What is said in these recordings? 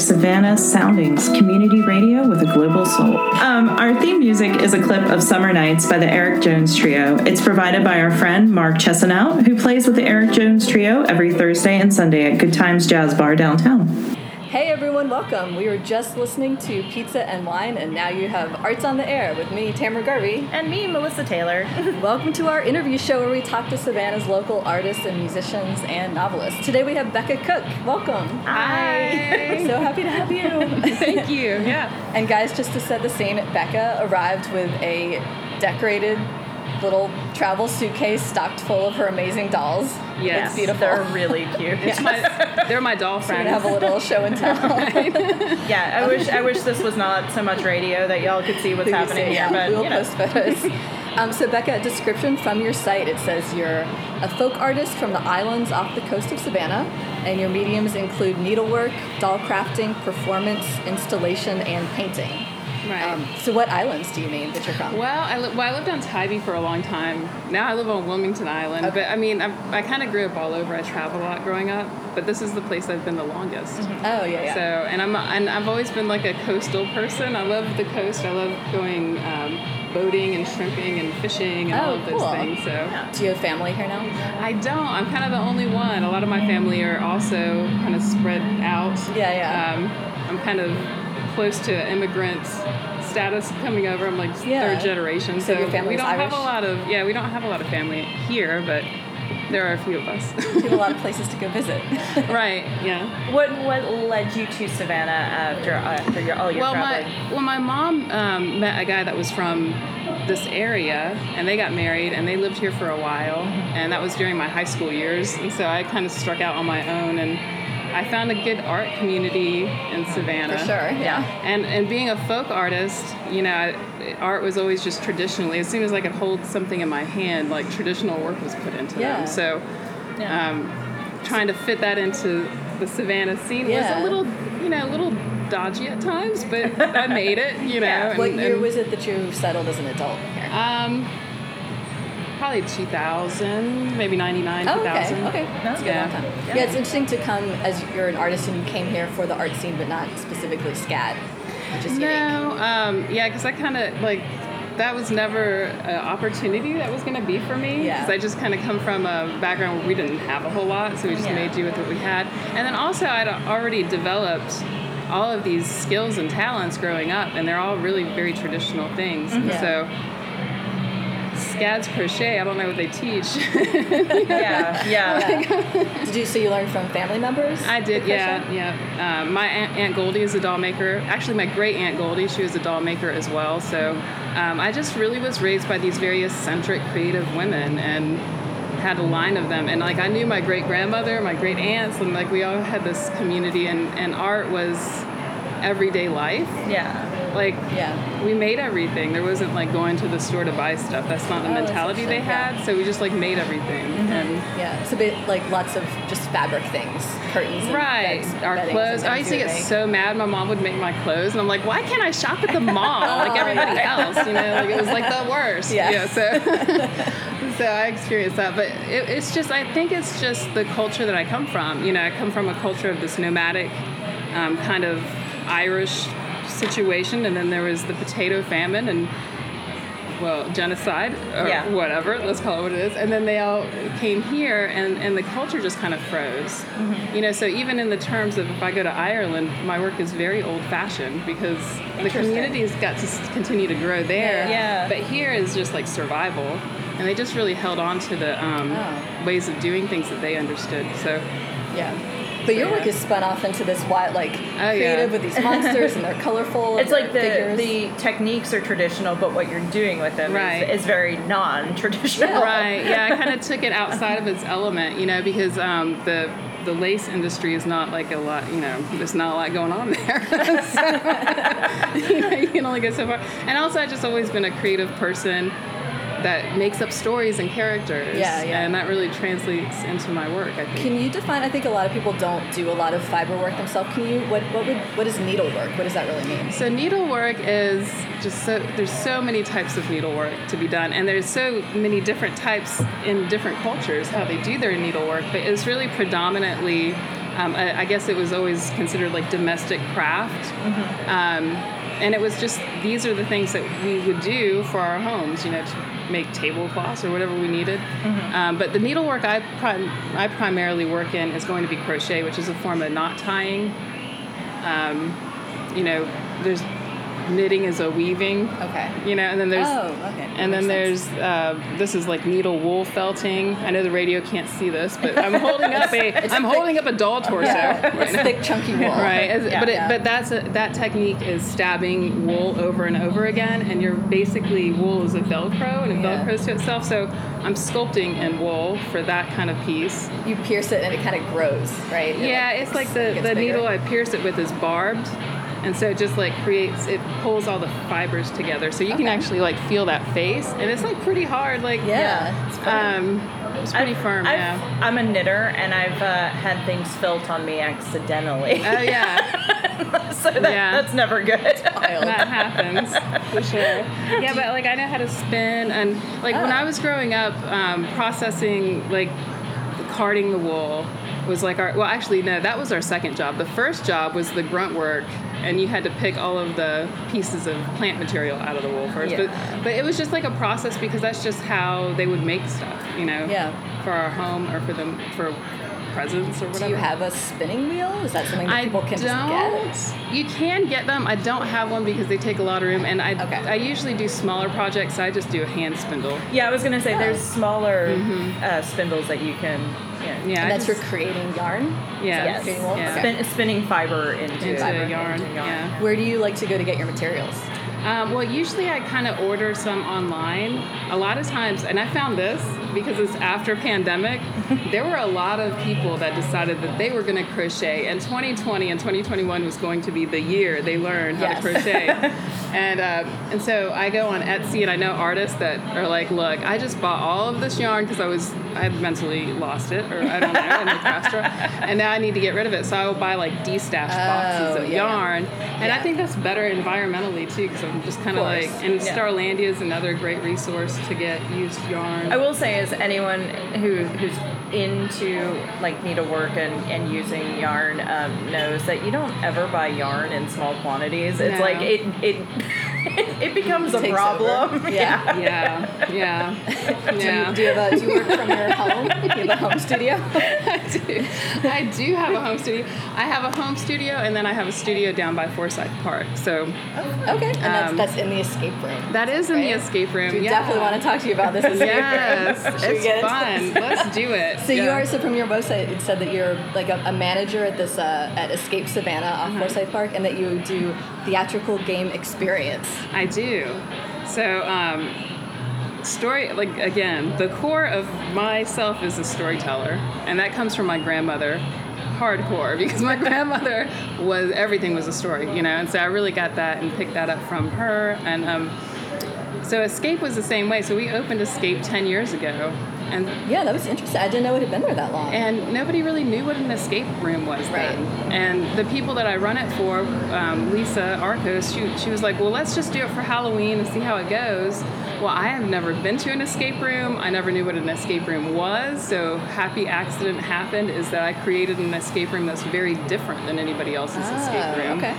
Savannah Soundings, community radio with a global soul. Um, our theme music is a clip of Summer Nights by the Eric Jones Trio. It's provided by our friend Mark Chesanout, who plays with the Eric Jones Trio every Thursday and Sunday at Good Times Jazz Bar downtown. Welcome. We were just listening to Pizza and Wine, and now you have Arts on the Air with me, Tamara Garvey. And me, Melissa Taylor. welcome to our interview show where we talk to Savannah's local artists and musicians and novelists. Today we have Becca Cook. Welcome. Hi. so happy to have you. Thank you. Yeah. And guys, just to set the scene, Becca arrived with a decorated little travel suitcase stocked full of her amazing dolls. Yes, it's beautiful. They're really cute. It's my, they're my doll friends. So have a little show and tell. yeah, I wish I wish this was not so much radio that y'all could see what's happening see, here. Yeah, but we'll you know. post photos. Um, so Becca, description from your site. It says you're a folk artist from the islands off the coast of Savannah, and your mediums include needlework, doll crafting, performance, installation, and painting. Right. Um, so, what islands do you mean that you're from? Well, I, li- well, I lived on Tybee for a long time. Now I live on Wilmington Island. Okay. But I mean, I, I kind of grew up all over. I traveled a lot growing up, but this is the place I've been the longest. Mm-hmm. Oh yeah, yeah. So, and I'm and I've always been like a coastal person. I love the coast. I love going. Um, boating and shrimping and fishing and oh, all of those cool. things. So, yeah. do you have family here now? I don't. I'm kind of the only one. A lot of my family are also kind of spread out. Yeah, yeah. Um, I'm kind of close to immigrants status coming over. I'm like yeah. third generation, so, so we don't Irish? have a lot of yeah, we don't have a lot of family here, but there are a few of us. you have a lot of places to go visit. right. Yeah. What what led you to Savannah after after your all your well, traveling? my well, my mom um, met a guy that was from this area, and they got married, and they lived here for a while, and that was during my high school years, and so I kind of struck out on my own and I found a good art community in Savannah. For sure, yeah. And and being a folk artist, you know, art was always just traditionally. As soon as I could hold something in my hand, like traditional work was put into yeah. them. So, yeah. um, trying to fit that into the Savannah scene yeah. was a little, you know, a little dodgy at times, but I made it. You know. Yeah. And, what year and, was it that you settled as an adult here? Um, probably 2000, maybe 99, oh, 2000. Okay, okay. That's a good yeah. long time. Yeah. yeah. it's interesting to come as you're an artist and you came here for the art scene, but not specifically SCAD, which is no, um, yeah, because I kind of like that was never an opportunity that was going to be for me because yeah. I just kind of come from a background where we didn't have a whole lot, so we just yeah. made do with what we had. And then also, I'd already developed all of these skills and talents growing up, and they're all really very traditional things. Mm-hmm. Yeah. So SCAD's crochet. I don't know what they teach. yeah, yeah. did you so you learned from family members? I did. Yeah, yeah. Um, my aunt, aunt, Goldie is a doll maker. Actually, my great aunt Goldie, she was a doll maker as well. So um, I just really was raised by these very eccentric, creative women, and had a line of them. And like I knew my great grandmother, my great aunts, and like we all had this community, and and art was everyday life. Yeah like yeah. we made everything. There wasn't like going to the store to buy stuff. That's not the oh, mentality they had. Yeah. so we just like made everything mm-hmm. and yeah. So bit, like lots of just fabric things curtains right. beds, our clothes. I used to get so mad. My mom would make my clothes and i'm like why can't i shop at the mall like everybody else? You know like it was like the worst. Yeah, yeah so so i experienced that. But it, it's just i think it's just the culture that i come from. You know i come from a culture of this nomadic um, kind of irish situation, and then there was the potato famine and well genocide or yeah. whatever. Let's call it what it is. And then they all came here, and and the culture just kind of froze. Mm-hmm. You know, so even in the terms of if I go to Ireland, my work is very old fashioned because the community's got to continue to grow there. Yeah. But here is just like survival. And they just really held on to the um, oh. ways of doing things that they understood. So, yeah. But your work is spun off into this wild, like oh, creative yeah. with these monsters and they're colorful. It's like the figures. the techniques are traditional, but what you're doing with them right. is, is, very non-traditional. Yeah. Right. Yeah, I kind of took it outside of its element, you know, because um, the the lace industry is not like a lot, you know, there's not a lot going on there. so, you, know, you can only go so far. And also, I've just always been a creative person that makes up stories and characters. Yeah, yeah. And that really translates into my work. I think. Can you define? I think a lot of people don't do a lot of fiber work themselves. Can you? What what would what is needlework? What does that really mean? So needlework is just so there's so many types of needlework to be done, and there's so many different types in different cultures how they do their needlework. But it's really predominantly, um, I, I guess it was always considered like domestic craft. Um, and it was just these are the things that we would do for our homes, you know, to make tablecloths or whatever we needed. Um, but the needlework I prim- I primarily work in is going to be crochet, which is a form of knot tying. Um, you know, there's knitting is a weaving. Okay. You know, and then there's Oh, okay. and then Makes there's uh, this is like needle wool felting. I know the radio can't see this, but I'm holding up a I'm holding up a doll torso. Yeah, right thick, chunky wool. Right, as- Yeah. but it, Yeah. but that's a, that technique is stabbing wool over and over again, and you're basically wool is a Velcro and it velcros to itself. So I'm sculpting in wool for that kind of piece. You pierce it and it kind of grows, right? It, Yeah, it's like the the bigger. needle I pierce it with is barbed, and so it just like creates it pulls all the fibers together, so you can actually like feel that face, and it's like pretty hard. Like Yeah, it's fun. um, it's pretty I've- firm. I've- yeah. I'm a knitter, and I've uh, had things felt on me accidentally. Oh yeah. so that, Yeah. that's never good. That happens for sure. Yeah, but like I know how to spin, and like when Oh. I was growing up, um, processing like carding the wool was like our well actually no that was our second job the first job was the grunt work and you had to pick all of the pieces of plant material out of the wool first Yeah. but but it was just like a process because that's just how they would make stuff you know Yeah. for our home or for them for presents or whatever Do you have a spinning wheel? Is that something that I people can don't. just get? You can get them. I don't have one because they take a lot of room, and I Okay. I usually do smaller projects. So I just do a hand spindle. Yeah, I was gonna say there's smaller Mm-hmm. uh, spindles that you can. Yeah. Yeah, and that's just, for creating yarn? yeah, Yes. Creating wool? yeah. Okay. Spin, spinning fiber into, into Fiber. yarn. into Yeah. Where do you like to go to get your materials? Um, well, usually I kind of order some online. A lot of times, and I found this because it's after pandemic, there were a lot of people that decided that they were going to crochet, and 2020 and 2021 was going to be the year they learned how Yes. to crochet. and um, and so I go on Etsy, and I know artists that are like, look, I just bought all of this yarn because I was I had mentally lost it, or I don't know, in the craft store, and now I need to get rid of it. So I will buy like destashed Oh, boxes of yeah, yeah. yarn, and I think that's better environmentally too, just kind of like, and Yeah. Starlandia is another great resource to get used yarn. I will say, as anyone who who's into like needlework and, and using yarn um, knows that you don't ever buy yarn in small quantities. It's No. like it it it becomes a problem. over. Yeah. yeah, yeah, Do you, do you have a, do you work from your home? Do you have a home studio? I do. I do have a home studio. I have a home studio, and then I have a studio down by Forsyth Park. So Okay, and that's, Um, that's in the escape room. that is in the escape room. We yeah. definitely want to talk to you about this escape Yes, room. Should it's get fun. Let's do it. So you are so from your website it said that you're like a, a manager at this uh, at Escape Savannah off Uh-huh. Forsyth Park, and that you do theatrical game experience. I do. So, um, story, like, again, the core of myself is a storyteller, and that comes from my grandmother. Hardcore, because my grandmother was everything was a story, you know, and so I really got that and picked that up from her. And um, so, Escape was the same way. So, we opened Escape 10 years ago, and Yeah, that was interesting. I didn't know it had been there that long. and nobody really knew what an escape room was Right. then. And the people that I run it for, um, Lisa Arcos, she, she was like, well, let's just do it for Halloween and see how it goes. Well, I have never been to an escape room. I never knew what an escape room was. So happy accident happened is that I created an escape room that's very different than anybody else's Ah, escape room. Okay.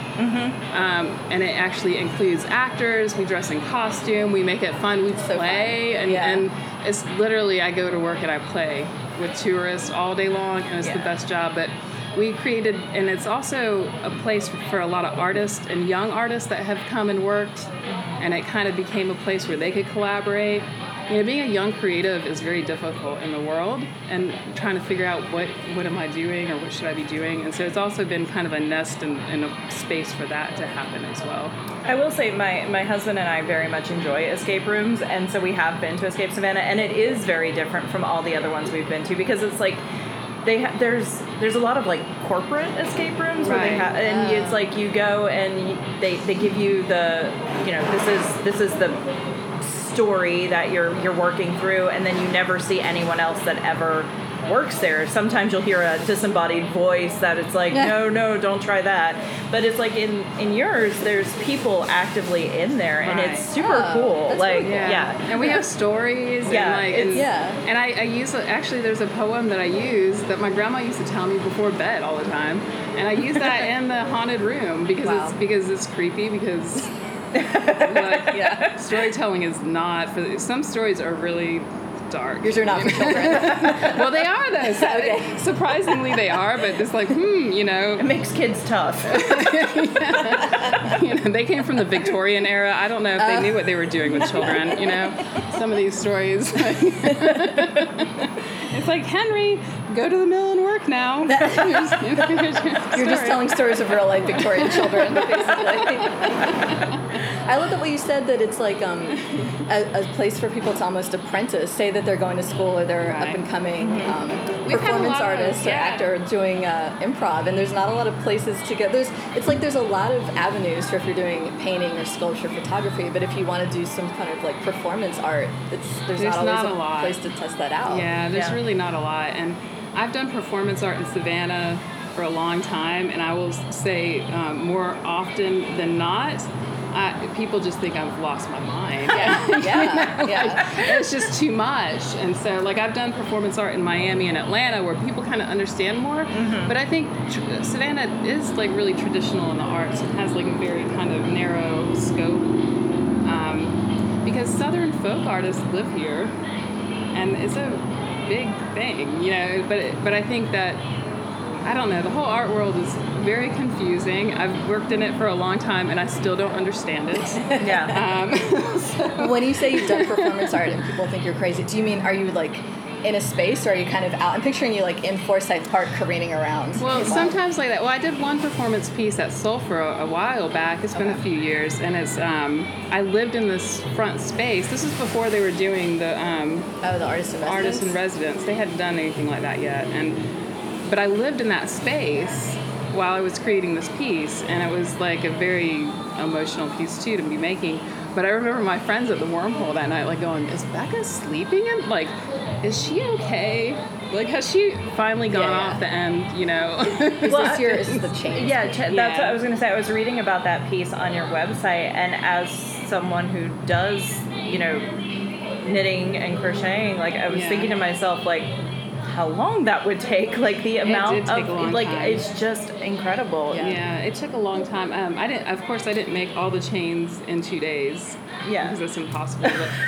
Um, and it actually includes actors. We dress in costume. We make it fun. We So play, fun. and, Yeah. and it's literally I go to work and I play with tourists all day long, and it's the best job. But we created, and it's also a place for a lot of artists and young artists that have come and worked, and it kind of became a place where they could collaborate. You know, being a young creative is very difficult in the world, and trying to figure out what what am I doing or what should I be doing, and so it's also been kind of a nest and, and a space for that to happen as well. I will say my, my husband and I very much enjoy escape rooms, and so we have been to Escape Savannah, and it is very different from all the other ones we've been to because it's like they ha- there's there's a lot of like corporate escape rooms where they have and Ah. it's like you go and you, they they give you the you know this is this is the story that you're you're working through, and then you never see anyone else that ever works there. Sometimes you'll hear a disembodied voice that it's like, no, no, don't try that. But it's like in in yours, there's people actively in there, and it's super Oh, cool. that's Like, really cool. yeah. And we have stories. Yeah, And like, it's- and, Yeah. And I, I use actually there's a poem that I use that my grandma used to tell me before bed all the time, and I use that in the haunted room because Wow. it's because it's creepy because. like, yeah, storytelling is not for some stories are really dark. Yours are not for children. well, they are though. So Okay. Surprisingly, they are, but it's like, hmm, you know, It makes kids tough. you know, they came from the Victorian era. I don't know if they knew what they were doing with children. You know, some of these stories. it's like Henry, go to the mill and work now. You're just telling stories of real life Victorian children, basically. I love the way you said that it's like um, a, a place for people to almost apprentice, say that they're going to school or they're Right. up and coming um, We've performance of- artists or actor doing uh, improv, and there's not a lot of places to go. There's it's like there's a lot of avenues for if you're doing painting or sculpture, photography, but if you want to do some kind of like performance art, it's there's, There's not not a lot. Of place to test that out. Yeah, there's Yeah. really not a lot. And I've done performance art in Savannah for a long time, and I will say um, more often than not, I, people just think I've lost my mind. yeah, yeah, yeah. it's just too much. And so, like, I've done performance art in Miami and Atlanta where people kind of understand more. But I think tr- Savannah is like really traditional in the arts It has like a very kind of narrow scope. Um, because Southern folk artists live here, and it's a big thing, you know. But but I think that I don't know. The whole art world is very confusing. I've worked in it for a long time, and I still don't understand it. yeah. Um, when you say you've done performance art and people think you're crazy, do you mean are you like in a space or are you kind of out? I'm picturing you like in Forsyth Park careening around. Well, sometimes like that. Well, I did one performance piece at Sulfur a, a while back. It's been a few years, and it's um, I lived in this front space. This is before they were doing the um, Oh, the artist in residence. artist in residence. They hadn't done anything like that yet, and but I lived in that space while I was creating this piece, and it was like a very emotional piece too to be making. But I remember my friends at the wormhole that night, like going, "Is Becca sleeping? And like, is she okay? Like, has she finally gone Yeah, yeah. off the end? You know?" Is Well, this your? Is this the change? Yeah, ch- that's what I was going to say. I was reading about that piece on your website, and as someone who does, you know, knitting and crocheting, like I was Yeah. thinking to myself, like, how long that would take, like the amount of, like time. it's just incredible. Yeah. Yeah, it took a long time. Um, I didn't, of course, I didn't make all the chains in two days. Yeah. because it's impossible.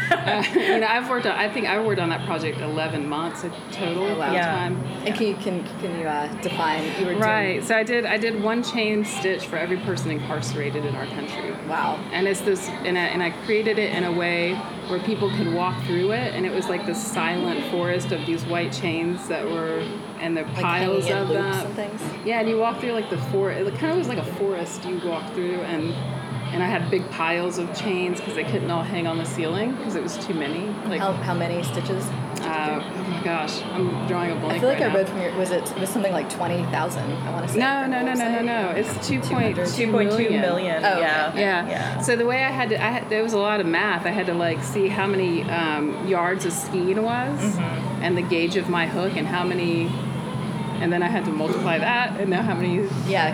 But uh, you know, I've worked on. I think I worked on that project eleven months total Oh, wow. of Yeah. time. And can you can can you uh, define? You were Right. Doing, So I did. I did one chain stitch for every person incarcerated in our country. wow. And it's this, and I, and I created it in a way where people could walk through it, and it was like this silent forest of these white chains that were, and the Like piles hanging in of loops them. and things. Yeah, and you walk through like the forest. It kind of was like a forest you walk through, and and I had big piles of chains because they couldn't all hang on the ceiling because it was too many. Like, How, how many stitches? uh, oh my gosh, I'm drawing a blank. I feel like right I now. read from your was it was something like twenty thousand. I want to say. No, no, no, no, no, no. It's two point 200. two 2.2 million. million. Oh, okay. yeah. Yeah. Yeah. So the way I had to, I had, there was a lot of math. I had to like see how many um, yards of skein was, Mm-hmm. and the gauge of my hook, and how many, and then I had to multiply that, and now how many. Yeah.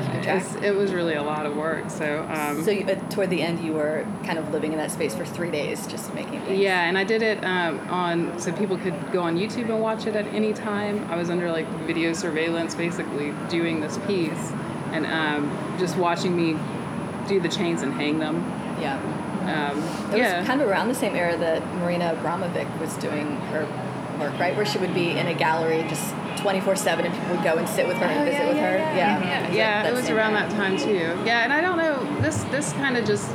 It was really a lot of work. So. Um, So you, toward the end, you were kind of living in that space for three days, just making things. Yeah, and I did it um, on so people could go on YouTube and watch it at any time. I was under like video surveillance, basically doing this piece, and um, just watching me do the chains and hang them. Yeah. Um, It yeah, was kind of around the same era that Marina Abramovic was doing her work, right? Where she would be in a gallery just 24 7 and people would go and sit with her and Oh, visit yeah, with yeah, her. Yeah, Yeah, yeah, Was yeah, that it was around era? that time too. Yeah, and I don't know. This this kind of just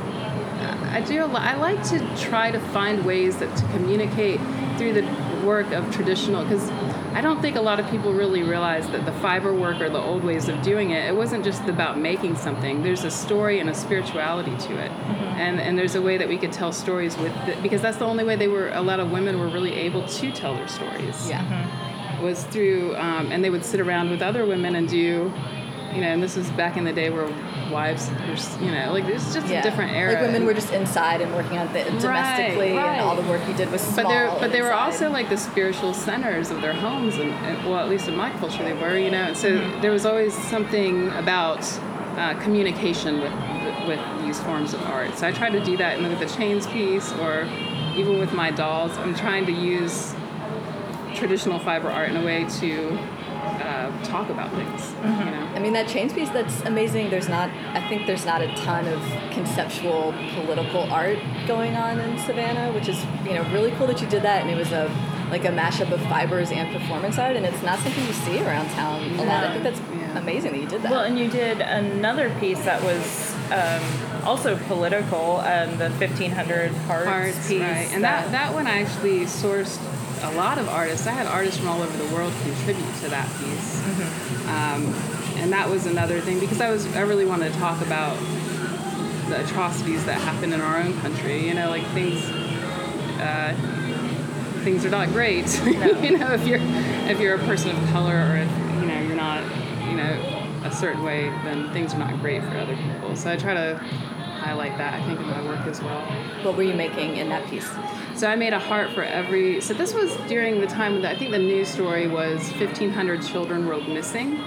I do. a li- I like to try to find ways that to communicate through the work of traditional because I don't think a lot of people really realize that the fiber work or the old ways of doing it. It wasn't just about making something. There's a story and a spirituality to it, mm-hmm. and and there's a way that we could tell stories with the, because that's the only way they were. A lot of women were really able to tell their stories Yeah. Mm-hmm. Was through, um, and they would sit around with other women and do you know, and this was back in the day where wives were, you know, like it's just a different era. Like women were just inside and working on it domestically, right, right. and all the work you did was small. But they but they were also like the spiritual centers of their homes, and, and well, at least in my culture, they were, you know. So Mm-hmm. there was always something about uh, communication with with these forms of art. So I try to do that in with the chains piece, or even with my dolls. I'm trying to use traditional fiber art in a way to uh, talk about things. You know. I mean, that chains piece, that's amazing. There's not, I think there's not a ton of conceptual political art going on in Savannah, which is, you know, really cool that you did that. And it was a, like a mashup of fibers and performance art. And it's not something you see around town a lot. I think that's Yeah. amazing that you did that. Well, and you did another piece that was um, also political, um, the 1500 Hearts, Hearts, piece. right. And that, that one I actually sourced a lot of artists. I had artists from all over the world contribute to that piece. Um, and that was another thing because I was I really wanted to talk about the atrocities that happen in our own country. You know, like things uh, things are not great. you know, if you're if you're a person of color or if you know you're not you know a certain way, then things are not great for other people. So I try to highlight that I think in my work as well. what were you making in that piece? So I made a heart for every. So this was during the time that I think the news story was 1,500 children were missing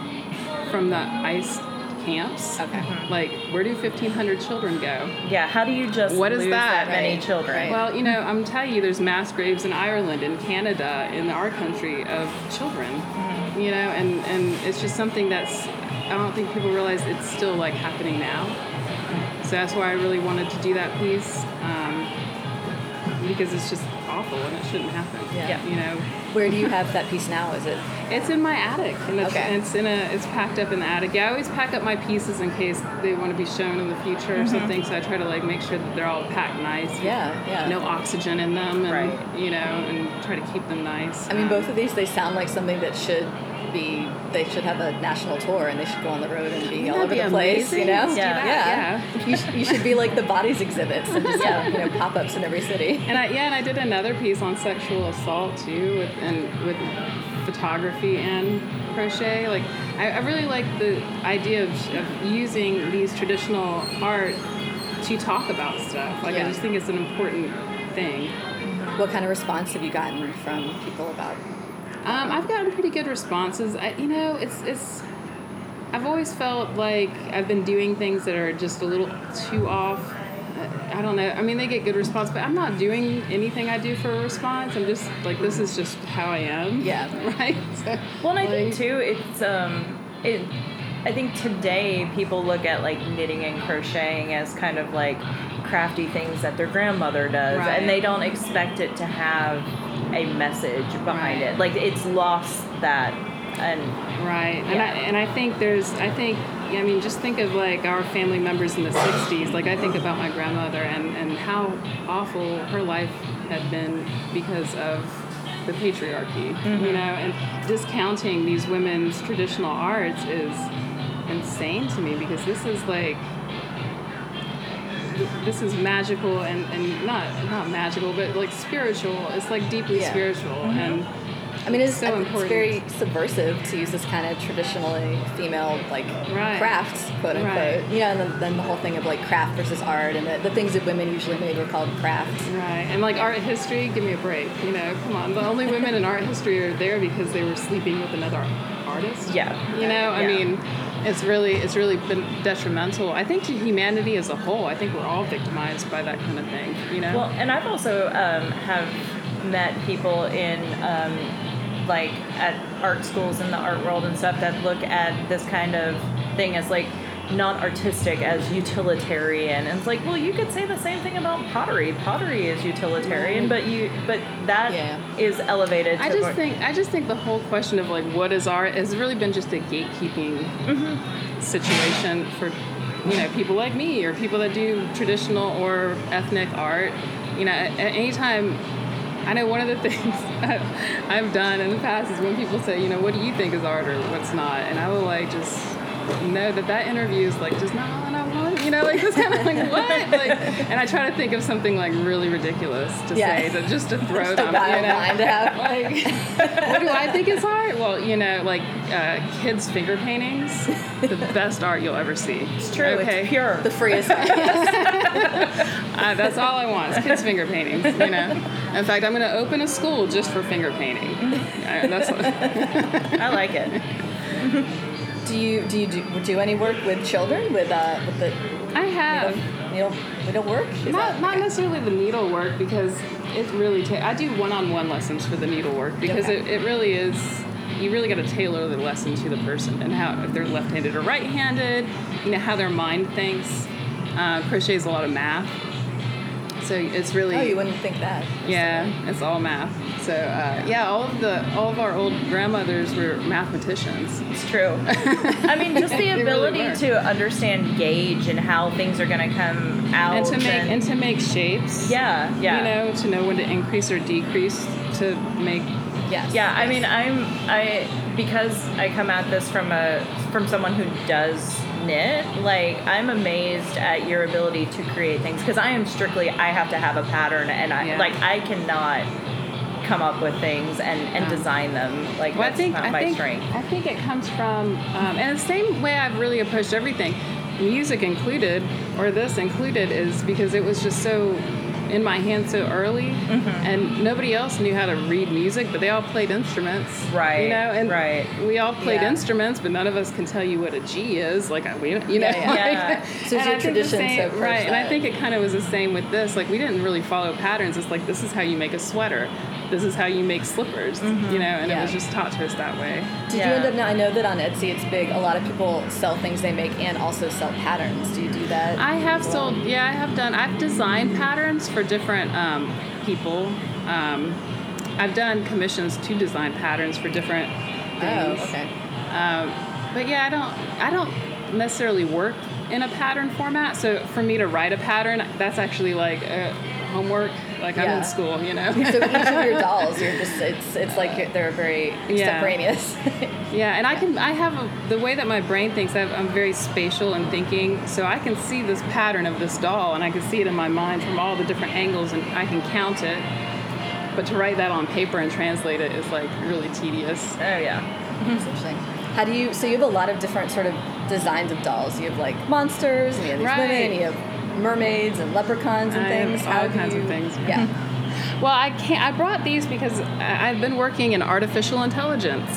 from the ICE camps. Okay. Mm-hmm. Like, where do 1,500 children go? yeah, how do you just What is lose that? that, many Right, children? right. Well, you know, I'm telling you, there's mass graves in Ireland, in Canada, in our country of children. Mm-hmm. You know, and and it's just something that's. I don't think people realize it's still like happening now. So that's why I really wanted to do that piece. Um, because it's just awful and it shouldn't happen. Yeah. You know, Where do you have that piece now? Is it? it's in my attic, and it's, Okay. it's in a it's packed up in the attic. Yeah, I always pack up my pieces in case they want to be shown in the future or something. So I try to like make sure that they're all packed nice. Yeah, yeah. No oxygen in them, and Right. you know, and try to keep them nice. I mean, Um, both of these, they sound like something that should be, they should have a national tour and they should go on the road and be all over that'd the be place, you know? Do that, yeah. You, sh- you should be like the bodies exhibits and just have, you know, pop ups in every city. And I yeah, and I did another piece on sexual assault too, with and with photography and crochet. Like I, I really like the idea of, of using these traditional art to talk about stuff. Like Yeah. I just think it's an important thing. What kind of response have you gotten from people about? Um, I've gotten pretty good responses. I, you know, it's it's. I've always felt like I've been doing things that are just a little too off. I don't know. I mean, they get good response, but I'm not doing anything I do for a response. I'm just like, this is just how I am. Yeah. Right. So, Well, and I think too, it's um, it. I think today people look at like knitting and crocheting as kind of like crafty things that their grandmother does, Right. and they don't expect it to have a message behind Right. it. Like it's lost that, and Right, and I and I think there's I think I mean just think of like our family members in the '60s. Like I think about my grandmother and and how awful her life had been because of the patriarchy. You mm-hmm. know, and discounting these women's traditional arts is insane to me because this is like this is magical and, and not not magical but like spiritual it's like deeply Yeah. spiritual mm-hmm. and I mean, it's, So I important. it's very subversive to use this kind of traditionally female like Right. crafts, quote unquote. Right. You know, and then, then the whole thing of like craft versus art, and the, the things that women usually made were called crafts. Right, and like art history, give me a break. You know, come on. The only women in art history are there because they were sleeping with another artist. Yeah. You know, I Yeah. mean, it's really it's really been detrimental. I think to humanity as a whole. I think we're all victimized by that kind of thing. You know. Well, and I've also um, have met people in um, like at art schools in the art world and stuff that look at this kind of thing as like not artistic as utilitarian and it's like well you could say the same thing about pottery pottery is utilitarian but you but that is Yeah. elevated to I just more- think I just think the whole question of like what is art has really been just a gatekeeping mm-hmm. situation for you know people like me or people that do traditional or ethnic art. You know, at, at any time. I know one of the things I've, I've done in the past is when people say, you know, what do you think is art or what's not, and I will like just know that that interview is like just no, I want. You know, like this kind of like what? Like, and I try to think of something like really ridiculous to Yeah. say, to, just to throw them. You know, line to have. like what do I think is art? Well, you know, like uh, kids' finger paintings, the best art you'll ever see. It's true. Okay. It's pure. The freest. Uh, that's all I want is kids' finger paintings. You know. In fact, I'm going to open a school just for finger painting. That's what, I like it. Do you do you do, do any work with children with uh with the I have. needle needle work? Is Not, that- not necessarily the needlework because it really ta- I do one-on-one lessons for the needlework because Okay. it, it really is you really got to tailor the lesson to the person and how if they're left-handed or right-handed you know how their mind thinks uh, crochet is a lot of math so it's really Oh, you wouldn't think that. yeah it's all math so uh, yeah all of the all of our old grandmothers were mathematicians It's true. I mean, just the They really ability to understand gauge and how things are going to come out. and to make and to make shapes yeah, yeah. you know to know when to increase or decrease to make Yes. Yeah, I mean, I'm I because I come at this from a from someone who does knit. Like, I'm amazed at your ability to create things because I am strictly I have to have a pattern and I Yeah. like I cannot come up with things and and design them. Like Well, I that's think not I my think strength. I think it comes from, um, and the same way I've really approached everything, music included, or this included, is because it was just so in my hand so early, Mm-hmm. and nobody else knew how to read music, but they all played instruments, Right, You know, and right. we all played Yeah. instruments, but none of us can tell you what a G is. Like we, don't, you know, Yeah, yeah. So and your I tradition same- so right? And I think it kind of was the same with this. Like we didn't really follow patterns. It's like this is how you make a sweater. This is how you make slippers. You know, and Yeah. it was just taught to us that way. Did you end up now? I know that on Etsy it's big. A lot of people sell things they make and also sell patterns. Do you do that? I have well? sold, yeah, I have done. I've designed patterns for different um, people. Um, I've done commissions to design patterns for different things. Oh, things. okay. Um, but yeah, I don't, I don't necessarily work in a pattern format. So for me to write a pattern, that's actually like uh, homework. Like I'm in school, you know. So each of your dolls, you're just it's it's like you're, they're very Yeah. extemporaneous. Yeah, and I can I have a, the way that my brain thinks. I I'm very spatial and thinking, so I can see this pattern of this doll, and I can see it in my mind from all the different angles, and I can count it. But to write that on paper and translate it is like really tedious. Oh yeah. That's interesting. How do you? So you have a lot of different sort of designs of dolls. You have like monsters, and you have these Right. women, and you have mermaids and leprechauns and things. all How kinds of things. Yeah. Well, I can't. I brought these because I- I've been working in artificial intelligence.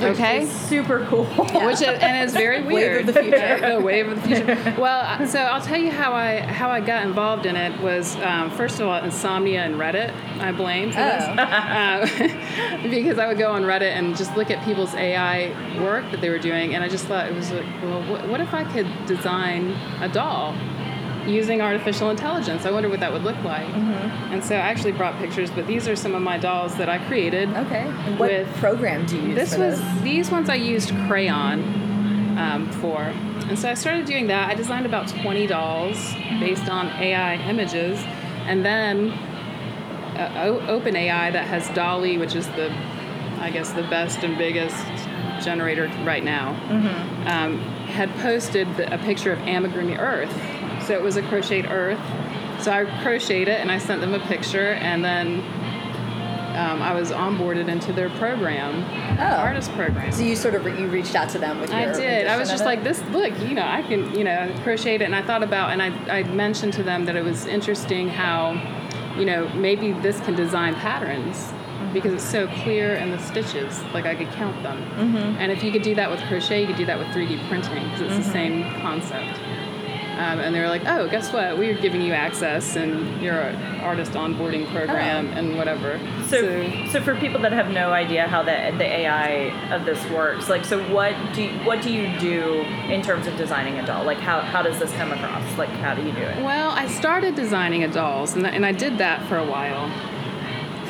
Okay. Super cool. which is, and it's very weird. Wave of the future. the wave of the future. Well, uh, so I'll tell you how I how I got involved in it was um, first of all insomnia and Reddit. I blame for this Oh. um, because I would go on Reddit and just look at people's AI work that they were doing, and I just thought it was like, well, what, what if I could design a doll? Using artificial intelligence, I wonder what that would look like. Mm-hmm. And so I actually brought pictures, but these are some of my dolls that I created. Okay. And what With- program do you use This was this? these ones I used Craiyon um, for, and so I started doing that. I designed about 20 dolls based on AI images, and then uh, o- OpenAI that has DALL-E, which is the, I guess, the best and biggest generator right now, um, had posted the, a picture of amigurumi Earth. So it was a crocheted Earth. So I crocheted it and I sent them a picture, and then um, I was onboarded into their program, Oh. artist program. So you sort of re- you reached out to them with your I did. I was just like, this. Look, you know, I can, you know, crochet it, and I thought about, and I, I mentioned to them that it was interesting how, you know, maybe this can design patterns because it's so clear and the stitches, like I could count them. Mm-hmm. And if you could do that with crochet, you could do that with 3D printing because it's the same concept. Um, and they were like, "Oh, guess what? We're giving you access and your artist onboarding program and whatever." So, so for people that have no idea how the the AI of this works, like, so what do you, what do you do in terms of designing a doll? Like, how how does this come across? Like, how do you do it? Well, I started designing a dolls, and, and I did that for a while.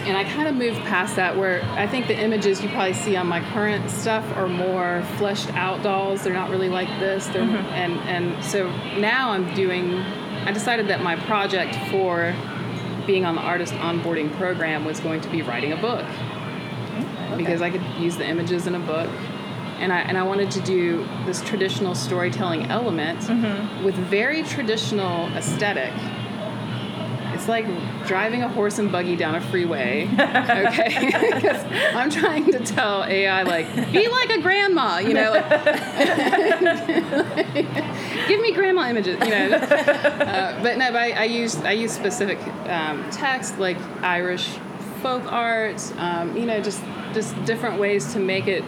And I kind of moved past that where I think the images you probably see on my current stuff are more fleshed out dolls. They're not really like this. They're, and, and so now I'm doing, I decided that my project for being on the artist onboarding program was going to be writing a book. Because I could use the images in a book and I and I wanted to do this traditional storytelling element Mm-hmm. with very traditional aesthetic. It's like driving a horse and buggy down a freeway, okay? 'Cause I'm trying to tell AI like, be like a grandma, you know, give me grandma images, you know. Uh, but no, but I, I use I use specific um, text like Irish folk art, um, you know, just just different ways to make it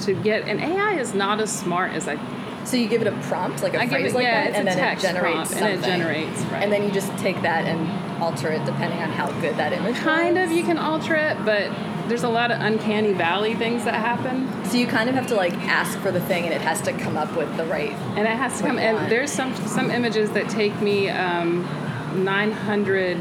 to get. And AI is not as smart as I. So you give it a prompt, like a I give phrase it- like yeah, that, and a then text it generates prompt, and it generates, right. And then you just take that and alter it depending on how good that image Kind was. of, you can alter it, but there's a lot of uncanny valley things that happen, So you kind of have to like ask for the thing, and it has to come up with the right. and it has to come. you want. And there's some some images that take me um, 900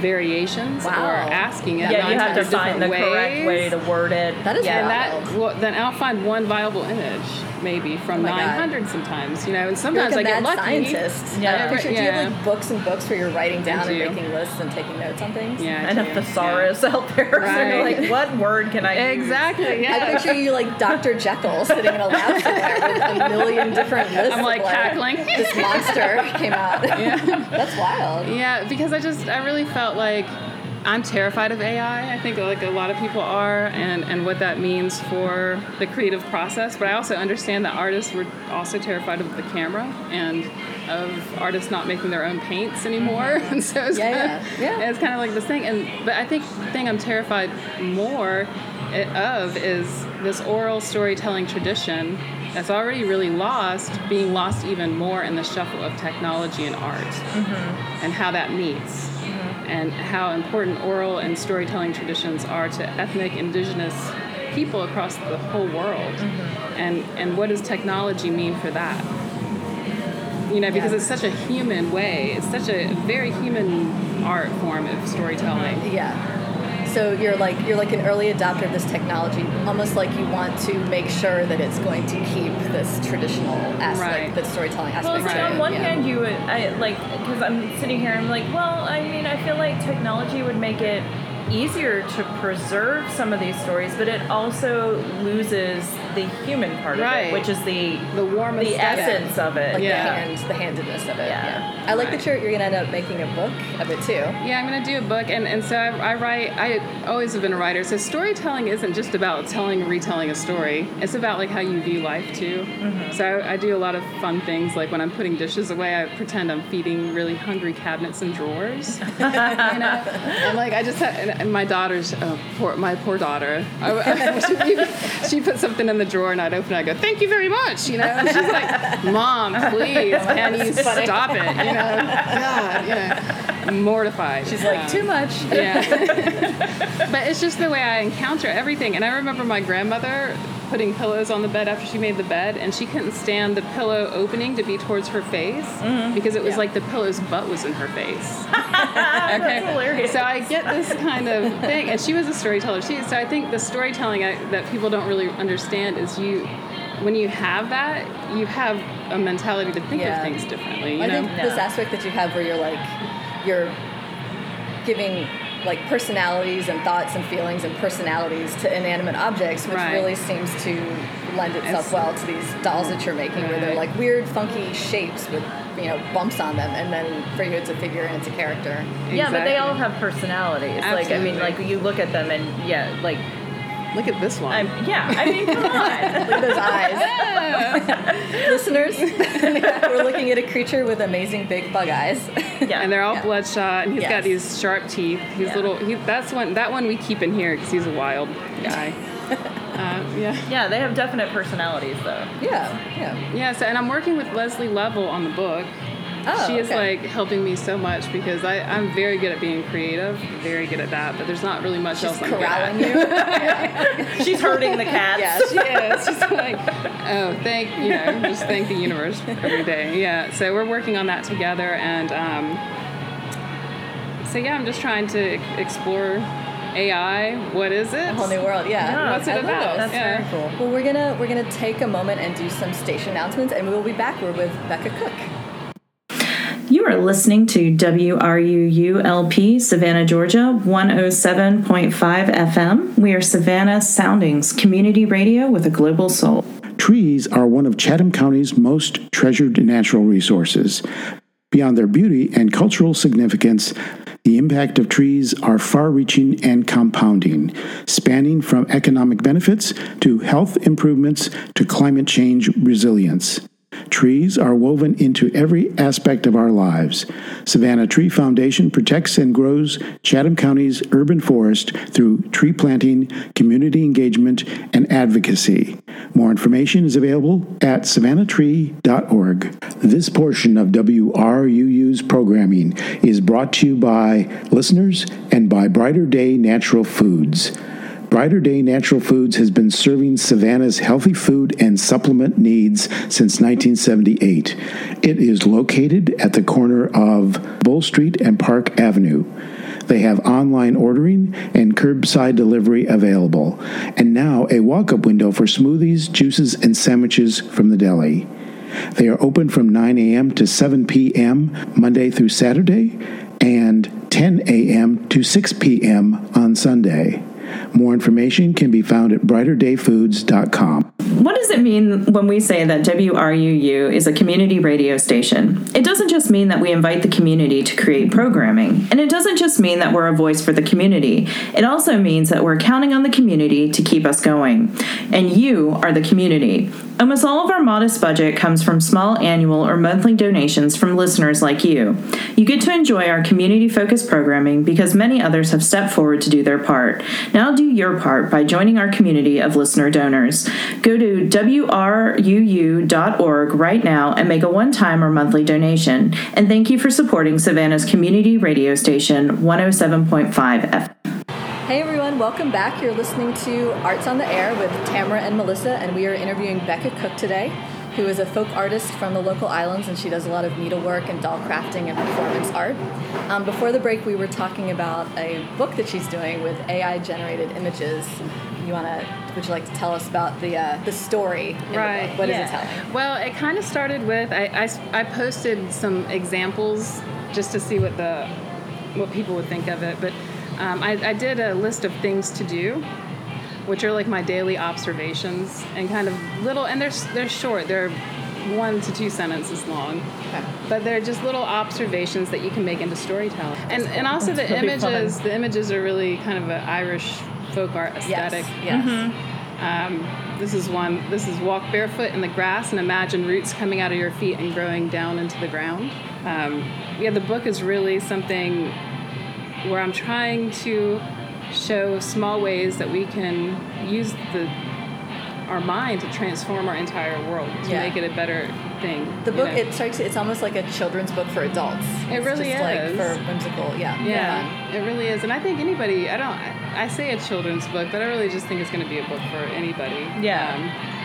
variations Wow. or asking it. Yeah, you have to find the different correct way to word it. That is yeah. and wild. that well, then I'll find one viable image maybe from Oh my God. 900 sometimes, you know, and sometimes like a I get mad lucky. scientist. Yeah. I picture, Do you have like books and books where you're writing down and making lists and taking notes on things? Yeah, I and a do. thesaurus out there. So you're Right. like, what word can I Yeah. use? Exactly. Yeah. I picture you like Dr. Jekyll sitting in a lab somewhere with a million different lists. I'm like of, cackling. This monster came out. Yeah. That's wild. Yeah, because I just I really felt like I'm terrified of AI. I think like a lot of people are, and and what that means for the creative process. But I also understand that artists were also terrified of the camera and of artists not making their own paints anymore. Mm-hmm. And so it's Yeah, kind of, yeah, yeah. it's kind of like this thing. And but I think the thing I'm terrified more of is this oral storytelling tradition that's already really lost, being lost even more in the shuffle of technology and art mm-hmm. and how that meets and how important oral and storytelling traditions are to ethnic indigenous people across the whole world. Mm-hmm. And and what does technology mean for that? You know because Yeah. it's such a human way. It's such a very human art form of storytelling. Yeah. So you're like you're like an early adopter of this technology, almost like you want to make sure that it's going to keep this traditional aspect, Right. the storytelling aspect. Well, so on one yeah. hand, you would, I like, because I'm sitting here, I'm like, well, I mean, I feel like technology would make it easier to preserve some of these stories, but it also loses the human part of it, which is the the warm the aesthetic. essence of it. like Yeah. the hand, the handedness of it. Yeah. Yeah. I like Right. that you're you're gonna end up making a book of it too. Yeah, I'm going to do a book, and, and so I, I write. I always have been a writer. So storytelling isn't just about telling and retelling a story. It's about like how you view life too. Mm-hmm. So I, I do a lot of fun things, like when I'm putting dishes away, I pretend I'm feeding really hungry cabinets and drawers. you know, and like I just had, and, and my daughter's oh, poor, my poor daughter. I, oh, she, she put something in the drawer, and I'd open it. I go, "Thank you very much," you know. And she's like, "Mom, please, can you stop it?" You know, God, you know, mortified. She's like Um, too much. yeah. but it's just the way I encounter everything. And I remember my grandmother putting pillows on the bed after she made the bed, and she couldn't stand the pillow opening to be towards her face mm-hmm. because it was Yeah. like the pillow's butt was in her face. okay. hilarious. So I get this kind of thing, and she was a storyteller. She, so I think the storytelling I, that people don't really understand is you. When you have that, you have a mentality to think Yeah. of things differently. You I know? think this aspect that you have where you're like you're giving like personalities and thoughts and feelings and personalities to inanimate objects, which Right. really seems to lend itself It's- well to these dolls that you're making, where they're like weird, funky shapes with you know bumps on them, and then for you it's a figure and it's a character. Yeah, but they all have personalities. Absolutely. Like, I mean, like you look at them and yeah, like, Look at this one. I'm, yeah, I mean, come on. Look at those eyes, listeners. we're looking at a creature with amazing big bug eyes. Yeah. and they're all Yeah. bloodshot, and he's Yes. got these sharp teeth. He's Yeah. little. He, that's one. That one we keep in here because he's a wild guy. uh, yeah. yeah, they have definite personalities though. yeah, yeah. Yeah. So, and I'm working with Leslie Level on the book. Oh, she is okay. like helping me so much because I, I'm very good at being creative, very good at that. But there's not really much She's else I'm good at. you. She's hurting the cats. yeah, She is. She's like, oh, thank you know, just thank the universe every day. Yeah. So we're working on that together, and um, so yeah, I'm just trying to explore AI. What is it? a whole new world. Yeah. Yeah, What's it I about? this. That's Yeah. very cool. Well, we're gonna we're gonna take a moment and do some station announcements, and we will be back. We're with Becca Cook. Are listening to WRUU-LP Savannah, Georgia, 107.5 FM. We are Savannah Soundings, community radio with a global soul. Trees are one of Chatham County's most treasured natural resources. Beyond their beauty and cultural significance, the impact of trees are far reaching and compounding, spanning from economic benefits to health improvements to climate change resilience. Trees are woven into every aspect of our lives. Savannah Tree Foundation protects and grows Chatham County's urban forest through tree planting, community engagement, and advocacy. More information is available at savannahtree.org. This portion of WRUU's programming is brought to you by listeners and by Brighter Day Natural Foods. Brighter Day Natural Foods has been serving Savannah's healthy food and supplement needs since 1978. It is located at the corner of Bull Street and Park Avenue. They have online ordering and curbside delivery available, and now a walk up window for smoothies, juices, and sandwiches from the deli. They are open from 9 a.m. to 7 p.m. Monday through Saturday and 10 a.m. to 6 p.m. on Sunday. More information can be found at brighterdayfoods.com. What does it mean when we say that WRUU is a community radio station? It doesn't just mean that we invite the community to create programming, and it doesn't just mean that we're a voice for the community. It also means that we're counting on the community to keep us going. And you are the community. Almost all of our modest budget comes from small annual or monthly donations from listeners like you. You get to enjoy our community focused programming because many others have stepped forward to do their part. Now do your part by joining our community of listener donors. Go to WRUU.org right now and make a one time or monthly donation. And thank you for supporting Savannah's community radio station 107.5 FM. Hey everyone, welcome back. You're listening to Arts on the Air with Tamara and Melissa, and we are interviewing Becca Cook today, who is a folk artist from the local islands, and she does a lot of needlework and doll crafting and performance art. Um, before the break, we were talking about a book that she's doing with AI generated images. You want to? Would you like to tell us about the uh, the story? the Right. book? What is it telling? Well, it kind of started with I I posted some examples just to see what the what people would think of it, but um, I, I did a list of things to do, which are like my daily observations and kind of little and they're they're short. They're one to two sentences long, Okay. but they're just little observations that you can make into storytelling. And and also the That'll be fun. images the images are really kind of an Irish folk art aesthetic. Yes. Yes. Um, this is one. This is walk barefoot in the grass and imagine roots coming out of your feet and growing down into the ground. Um, yeah, the book is really something where I'm trying to show small ways that we can use the our mind to transform our entire world to Yeah. make it a better thing. The book know? it strikes it's almost like a children's book for adults. It really just like is. for whimsical. Yeah. Yeah, it really is, and I think anybody. I don't. I, I say a children's book, but I really just think it's going to be a book for anybody. Yeah. Um,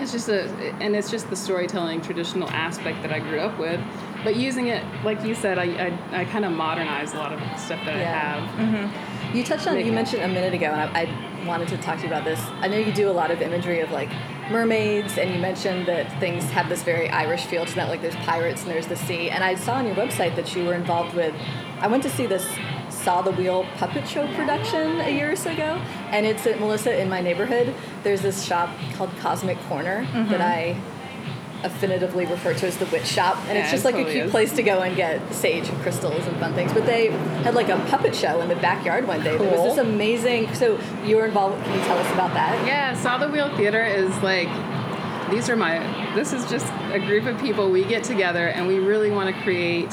it's just a, and it's just the storytelling traditional aspect that I grew up with, but using it, like you said, I I, I kind of modernize a lot of stuff that Yeah. I have. You touched on, Make you mentioned a minute ago, and I, I wanted to talk to you about this. I know you do a lot of imagery of like mermaids, and you mentioned that things have this very Irish feel to that, like there's pirates and there's the sea. And I saw on your website that you were involved with, I went to see this Saw the Wheel puppet show production a year or so ago, and it's at Melissa in my neighborhood. There's this shop called Cosmic Corner Mm-hmm. that I affinitively refer to as the witch shop and Yeah, it's just it like a cute is. place to go and get sage and crystals and fun things but they had like a puppet show in the backyard one day there was Cool. this amazing so you were involved can you tell us about that Yeah, Saw the Wheel Theater is like these are my this is just a group of people we get together and we really want to create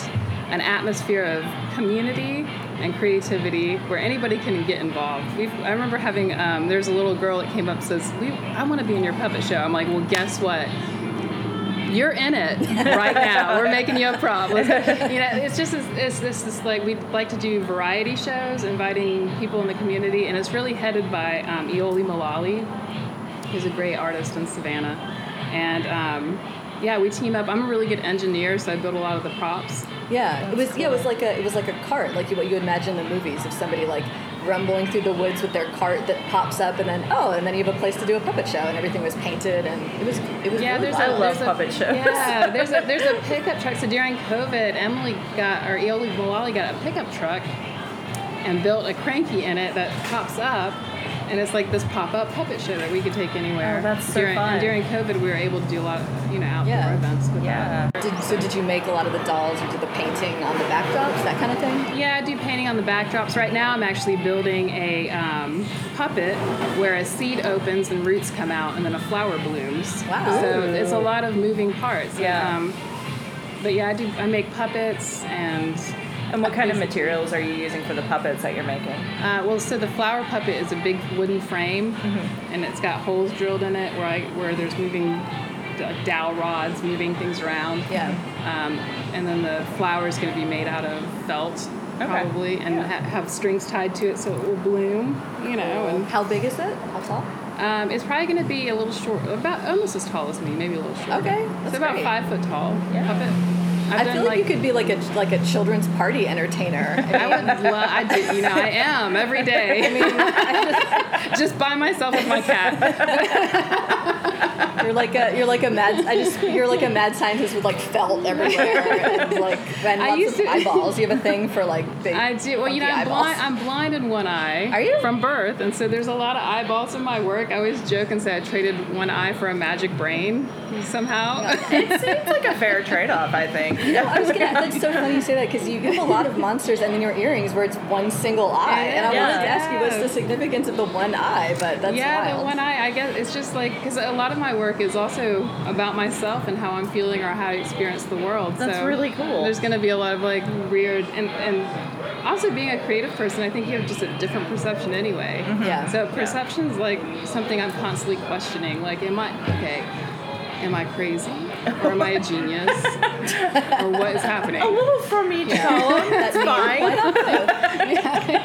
an atmosphere of community and creativity where anybody can get involved. We've, I remember having um, there's a little girl that came up and says, we, "I want to be in your puppet show." I'm like, "Well, guess what? You're in it right now. We're making you a prop. Let's. You know, it's just this, it's this, this like we like to do variety shows, inviting people in the community, and it's really headed by um, Ioli Malali, who's a great artist in Savannah, and um, yeah, we team up. I'm a really good engineer, so I build a lot of the props. yeah it was yeah it was like a it was like a cart like you, what you would imagine in the movies of somebody like rumbling through the woods with their cart that pops up, and then oh, and then you have a place to do a puppet show, and everything was painted, and it was it was Yeah, really there's wild. a love a- puppet shows. Yeah, there's a there's a pickup truck. So during COVID, Emily got or Eoli Malali got a pickup truck and built a cranky in it that pops up. And it's like this pop-up puppet show that we could take anywhere. Oh, that's so during, fun. And during COVID, we were able to do a lot of you know outdoor Yeah. events with Yeah. Did, so did you make a lot of the dolls or did the painting on the backdrops, that kind of thing? Yeah, I do painting on the backdrops. Right now, I'm actually building a um, puppet where a seed opens and roots come out, and then a flower blooms. Wow. So it's a lot of moving parts. Yeah. Um, but yeah, I do. I make puppets and And what kind of materials are you using for the puppets that you're making? Uh, well, so the flower puppet is a big wooden frame, Mm-hmm. and it's got holes drilled in it where I, where there's moving dowel rods moving things around. Yeah. Um, and then the flower is going to be made out of felt, Okay. probably, and Yeah. ha- have strings tied to it so it will bloom. You know, and How big is it? How tall? um, it's probably going to be a little short, about almost as tall as me, maybe a little shorter. Okay, it's that's about great. five foot tall Yeah. puppet. I feel like, you could be like a like a children's party entertainer. I would love. I do. You know, I am every day. I mean, I just, just by myself with my cat. You're like a you're like a mad I just you're like a mad scientist with like felt everywhere and like and I lots used of to- eyeballs. You have a thing for like big. I do. Well, you know, I'm blind. I'm blind in one eye. Are you? From birth, and so there's a lot of eyeballs in my work. I always joke and say I traded one eye for a magic brain somehow. It seems like a fair trade-off, I think. No, I was gonna. That's so funny you say that because you have a lot of monsters and then your earrings where it's one single eye. And I Yeah. wanted to ask you what's the significance of the one eye, but that's yeah, wild. the one eye. I guess it's just like because a lot of my work is also about myself and how I'm feeling or how I experience the world. That's so really cool. There's going to be a lot of like weird and and also being a creative person, I think you have just a different perception anyway. Mm-hmm. Yeah. So perception is like something I'm constantly questioning. Like, am I okay? Am I crazy or am I a genius or what is happening? A little from each column. That's fine. Why not both?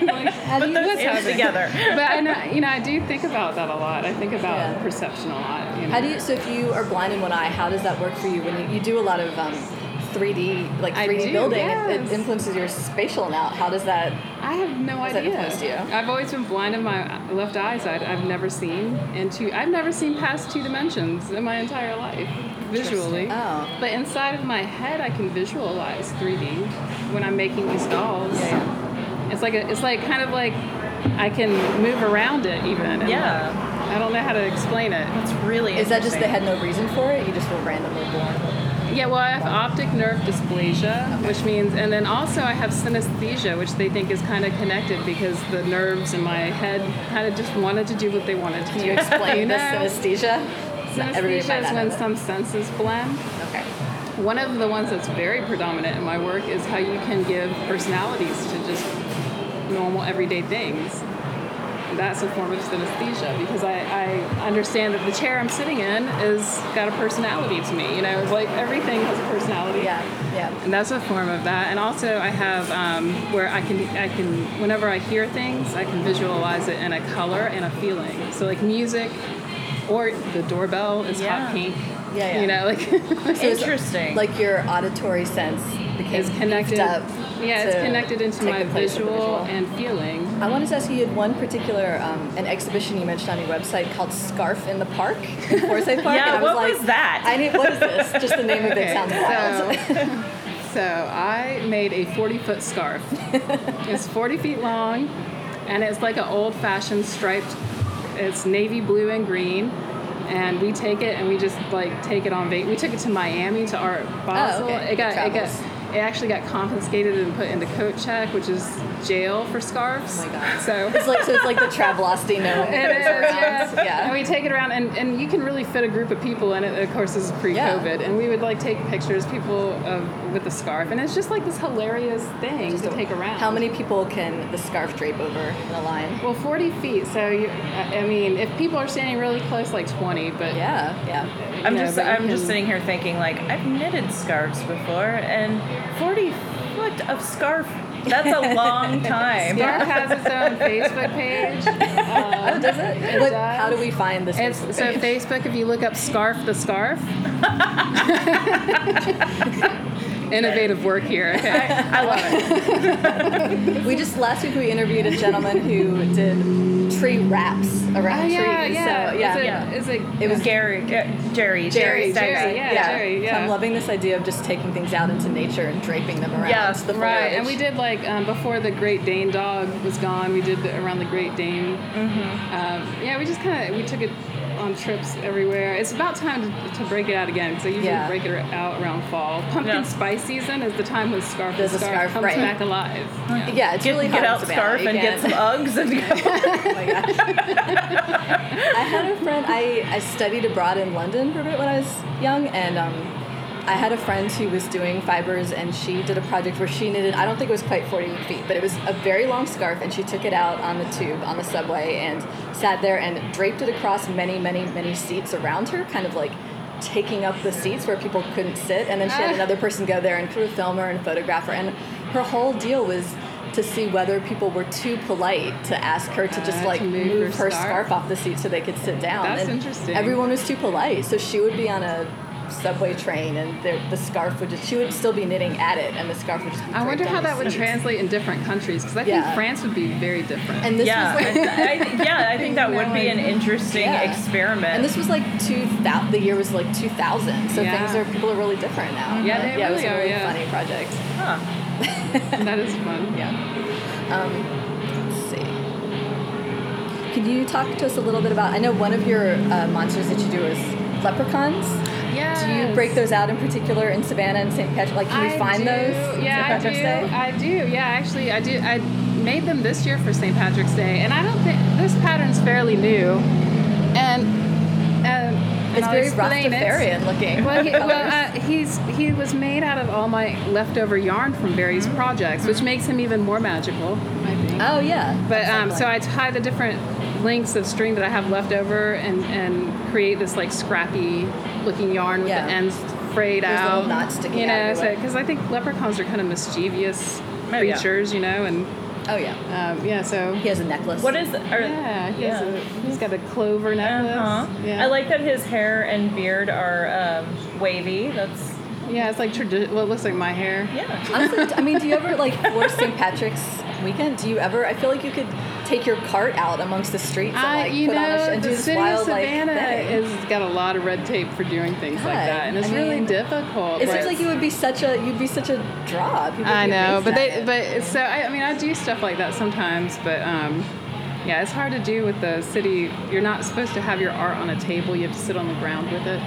Like, Put those what's ends happening? together. but I know, you know, I do think about that a lot. I think about Yeah. perception a lot. You know? How do you? So if you are blind in one eye, how does that work for you? When you, you do a lot of um, 3D like 3D do, building, it, yes. it influences your spatial now. How does that? I have no Does that idea. influence you? I've always been blind in my left eye side. I've never seen into. I've never seen past two dimensions in my entire life visually. Oh. But inside of my head, I can visualize 3D when I'm making these dolls. Yeah, It's like a, it's like kind of like I can move around it even. Yeah. like- I don't know how to explain it. That's really Is that just they had no reason for it? You just were randomly born. Yeah, well, I have optic nerve dysplasia, which means, and then also I have synesthesia, which they think is kind of connected because the nerves in my head kind of just wanted to do what they wanted to Can do. you explain You the synesthesia? Synesthesia is when some senses blend. Okay. One of the ones that's very predominant in my work is how you can give personalities to just normal everyday things. That's a form of synesthesia because I, I understand that the chair I'm sitting in is got a personality to me. You know, it's like everything has a personality. Yeah. Yeah. And that's a form of that. And also, I have um, where I can, I can, whenever I hear things, I can visualize it in a color and a feeling. So, like music, or the doorbell is Yeah. hot pink. Yeah, yeah. You know, like So it's Interesting. Like your auditory sense became it's connected. up. Yeah, it's connected into my the place of the visual, visual. and feeling. I wanted to ask you, you had one particular um, an exhibition you mentioned on your website called "Scarf in the Park" in Forsyth Park. Yeah, and I was what like, was that? I need. What is this? Just the name of it Okay, sounds wild. so, so I made a 40 foot scarf. it's 40 feet long, and it's like an old fashioned striped. It's navy blue and green, and we take it and we just like take it on. Va- we took it to Miami to Art Basel. Oh, okay. It got it got it actually got confiscated and put into coat check, which is jail for scarves. Oh my God. So It's like so. It's like the Travelocity no. It is, yeah. Yeah. And we take it around, and, and you can really fit a group of people in it. Of course, this is pre-COVID, and we would like take pictures, people of, with the scarf, and it's just like this hilarious thing to take around. How many people can the scarf drape over in a line? Well, 40 feet. So you, I I mean, if people are standing really close, like 20, but Yeah, yeah. I'm know, just I'm just sitting here thinking like I've knitted scarves before and 40 foot of scarf that's a long time. Scarf has its own Facebook page. Um, Does it? It What- does. How do we find this? It's, Facebook so page? Facebook, if you look up "scarf the scarf," innovative work here. Okay. I love it. We just last week we interviewed a gentleman who did tree wraps around Oh, yeah, trees. yeah. So yeah, Is it, yeah. is it, It was Gary, Jerry, Jerry, Staggs. Jerry, yeah, Jerry, So I'm loving this idea of just taking things out into nature and draping them around. Yes, the Right, foliage. and we did like um, before the Great Dane dog was gone. We did the, around the Great Dane. Mm-hmm. Um, yeah, we just kind of we took it on trips everywhere. It's about time to, to break it out again because I usually Yeah. break it out around fall. Pumpkin Yeah. spice season is the time when scarf There's a and scarf, scarf, comes right. back alive. Yeah. Yeah, it's Get, really get hot out in Savannah. scarf You and get some can't- Uggs and go. Oh my gosh. I had a friend. I, I studied abroad in London for a bit when I was young, and um, I had a friend who was doing fibers, and she did a project where she knitted. I don't think it was quite forty feet, but it was a very long scarf, and she took it out on the tube on the subway and sat there and draped it across many, many, many seats around her, kind of like taking up the seats where people couldn't sit, and then she had Ah. another person go there and through a filmer and photograph her, and her whole deal was. To see whether people were too polite to ask her to just Uh, like to move move her her scarf. scarf off the seat so they could sit down. That's and interesting. Everyone was too polite, so she would be on a subway train, and the, the scarf would just she would still be knitting at it, and the scarf would just. Be I wonder draped how on the that would translate in different countries because I think France would be very different. And this yeah, was like, I, I, yeah, I think that would be an interesting Yeah. experiment. and this was like two thousand. The year was like two thousand, so Yeah. things are people are really different now. Yeah, they yeah, it was really a are, really yeah. funny project. huh. that is fun. Yeah. Um, let's see. Can you talk to us a little bit about? I know one of your uh, monsters that you do is leprechauns. Yeah. Do you break those out in particular in Savannah and St. Patrick? Like, can we I find do. those? Yeah, St. I do. Patrick's Day? I do. Yeah, actually, I do. I made them this year for St. Patrick's Day, and I don't think this pattern's fairly new, and. Um, It's very explain it. looking. Well, he, well uh, he's he was made out of all my leftover yarn from various Mm-hmm. projects, which makes him even more magical, I think. oh yeah. But um, so I tie the different lengths of string that I have left over and, and create this like scrappy looking yarn with Yeah. the ends frayed There's out. knots sticking you know, everywhere. because I think leprechauns are kind of mischievous Oh, yeah. creatures, you know, and oh yeah. um, yeah, so He has a necklace. What is? Are, yeah, he has yeah. a, he's got a clover necklace. Uh-huh. Yeah. I like that his hair and beard are um, wavy. That's Yeah, it's like tradi- well, it looks like my hair. yeah. Honestly, I mean, do you ever like for St. Patrick's weekend? Do you ever? I feel like you could take your cart out amongst the streets and I, like you put on a sh- know, and the do this city wild of like Savannah thing. has got a lot of red tape for doing things like that, and it's I really mean, difficult. It seems like you would be such a you'd be such a draw. People I know, but they, it. but so I, I mean, I do stuff like that sometimes, but um, yeah, it's hard to do with the city. You're not supposed to have your art on a table. You have to sit on the ground with it.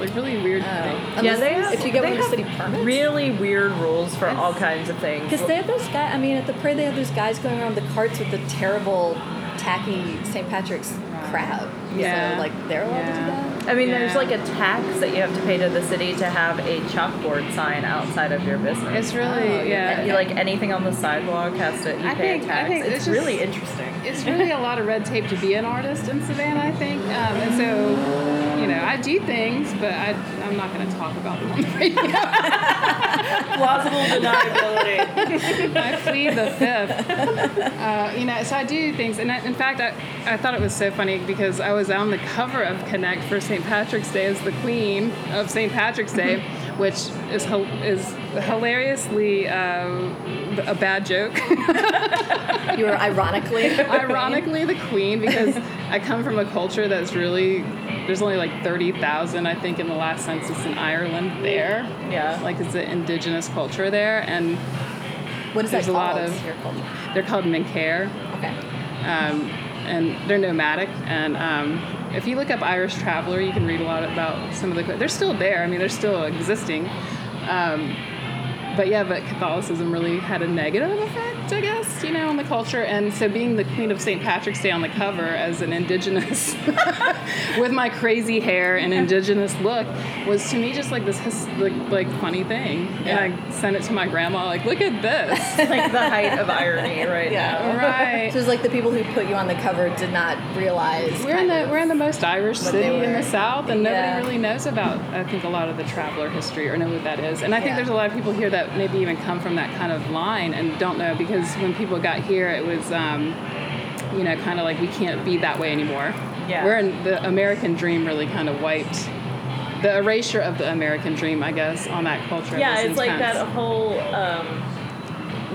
It's like really weird Oh. thing. Unless- yeah, they have, if you get one of the city permits. really weird rules for all kinds of things. Because they have those guys. I mean, at the parade, they have those guys going around the carts with the terrible, tacky St. Patrick's crab. Yeah. So, like, they're allowed to do that. I mean, there's like a tax that you have to pay to the city to have a chalkboard sign outside of your business. It's really Oh, yeah. And you, like anything on the sidewalk has to you I pay think- a I tax. think it's, it's just- really interesting. it's really a lot of red tape to be an artist in Savannah, I think. Um, and so, you know, I do things, but I, I'm not going to talk about them on the radio. Plausible deniability. I plead the fifth. Uh, you know, so I do things, and I, in fact, I, I thought it was so funny because I was on the cover of Connect for St. Patrick's Day as the Queen of St. Patrick's Day, which is is hilariously uh, a bad joke. You were ironically. Ironically, the Queen because I come from a culture that's really there's only like thirty thousand, I think, in the last census in Ireland. There, Yeah. like it's an indigenous culture there, and What is There's that a lot of- they're called Minceir. Okay. um, and they're nomadic. And um, if you look up Irish Traveler, you can read a lot about some of the. They're still there. I mean, they're still existing. Um, but yeah, but Catholicism really had a negative effect, I guess, you know, on the culture. And so being the Queen of St. Patrick's Day on the cover as an indigenous, with my crazy hair and indigenous look, was to me just like this his, like, like funny thing. Yeah. And I sent it to my grandma, like, look at this. like the height of irony right Yeah. now. right. So it's like the people who put you on the cover did not realize. We're in the we're in the most Irish city they in the South, and nobody really knows about. I think a lot of the traveler history or know what that is. And I think Yeah. there's a lot of people here that maybe even come from that kind of line and don't know because when people got here, it was. Um, you know, kind of like we can't be that way anymore. Yeah. We're in the American dream really kind of wiped the erasure of the American dream, I guess, on that culture. Yeah, it's like that whole um,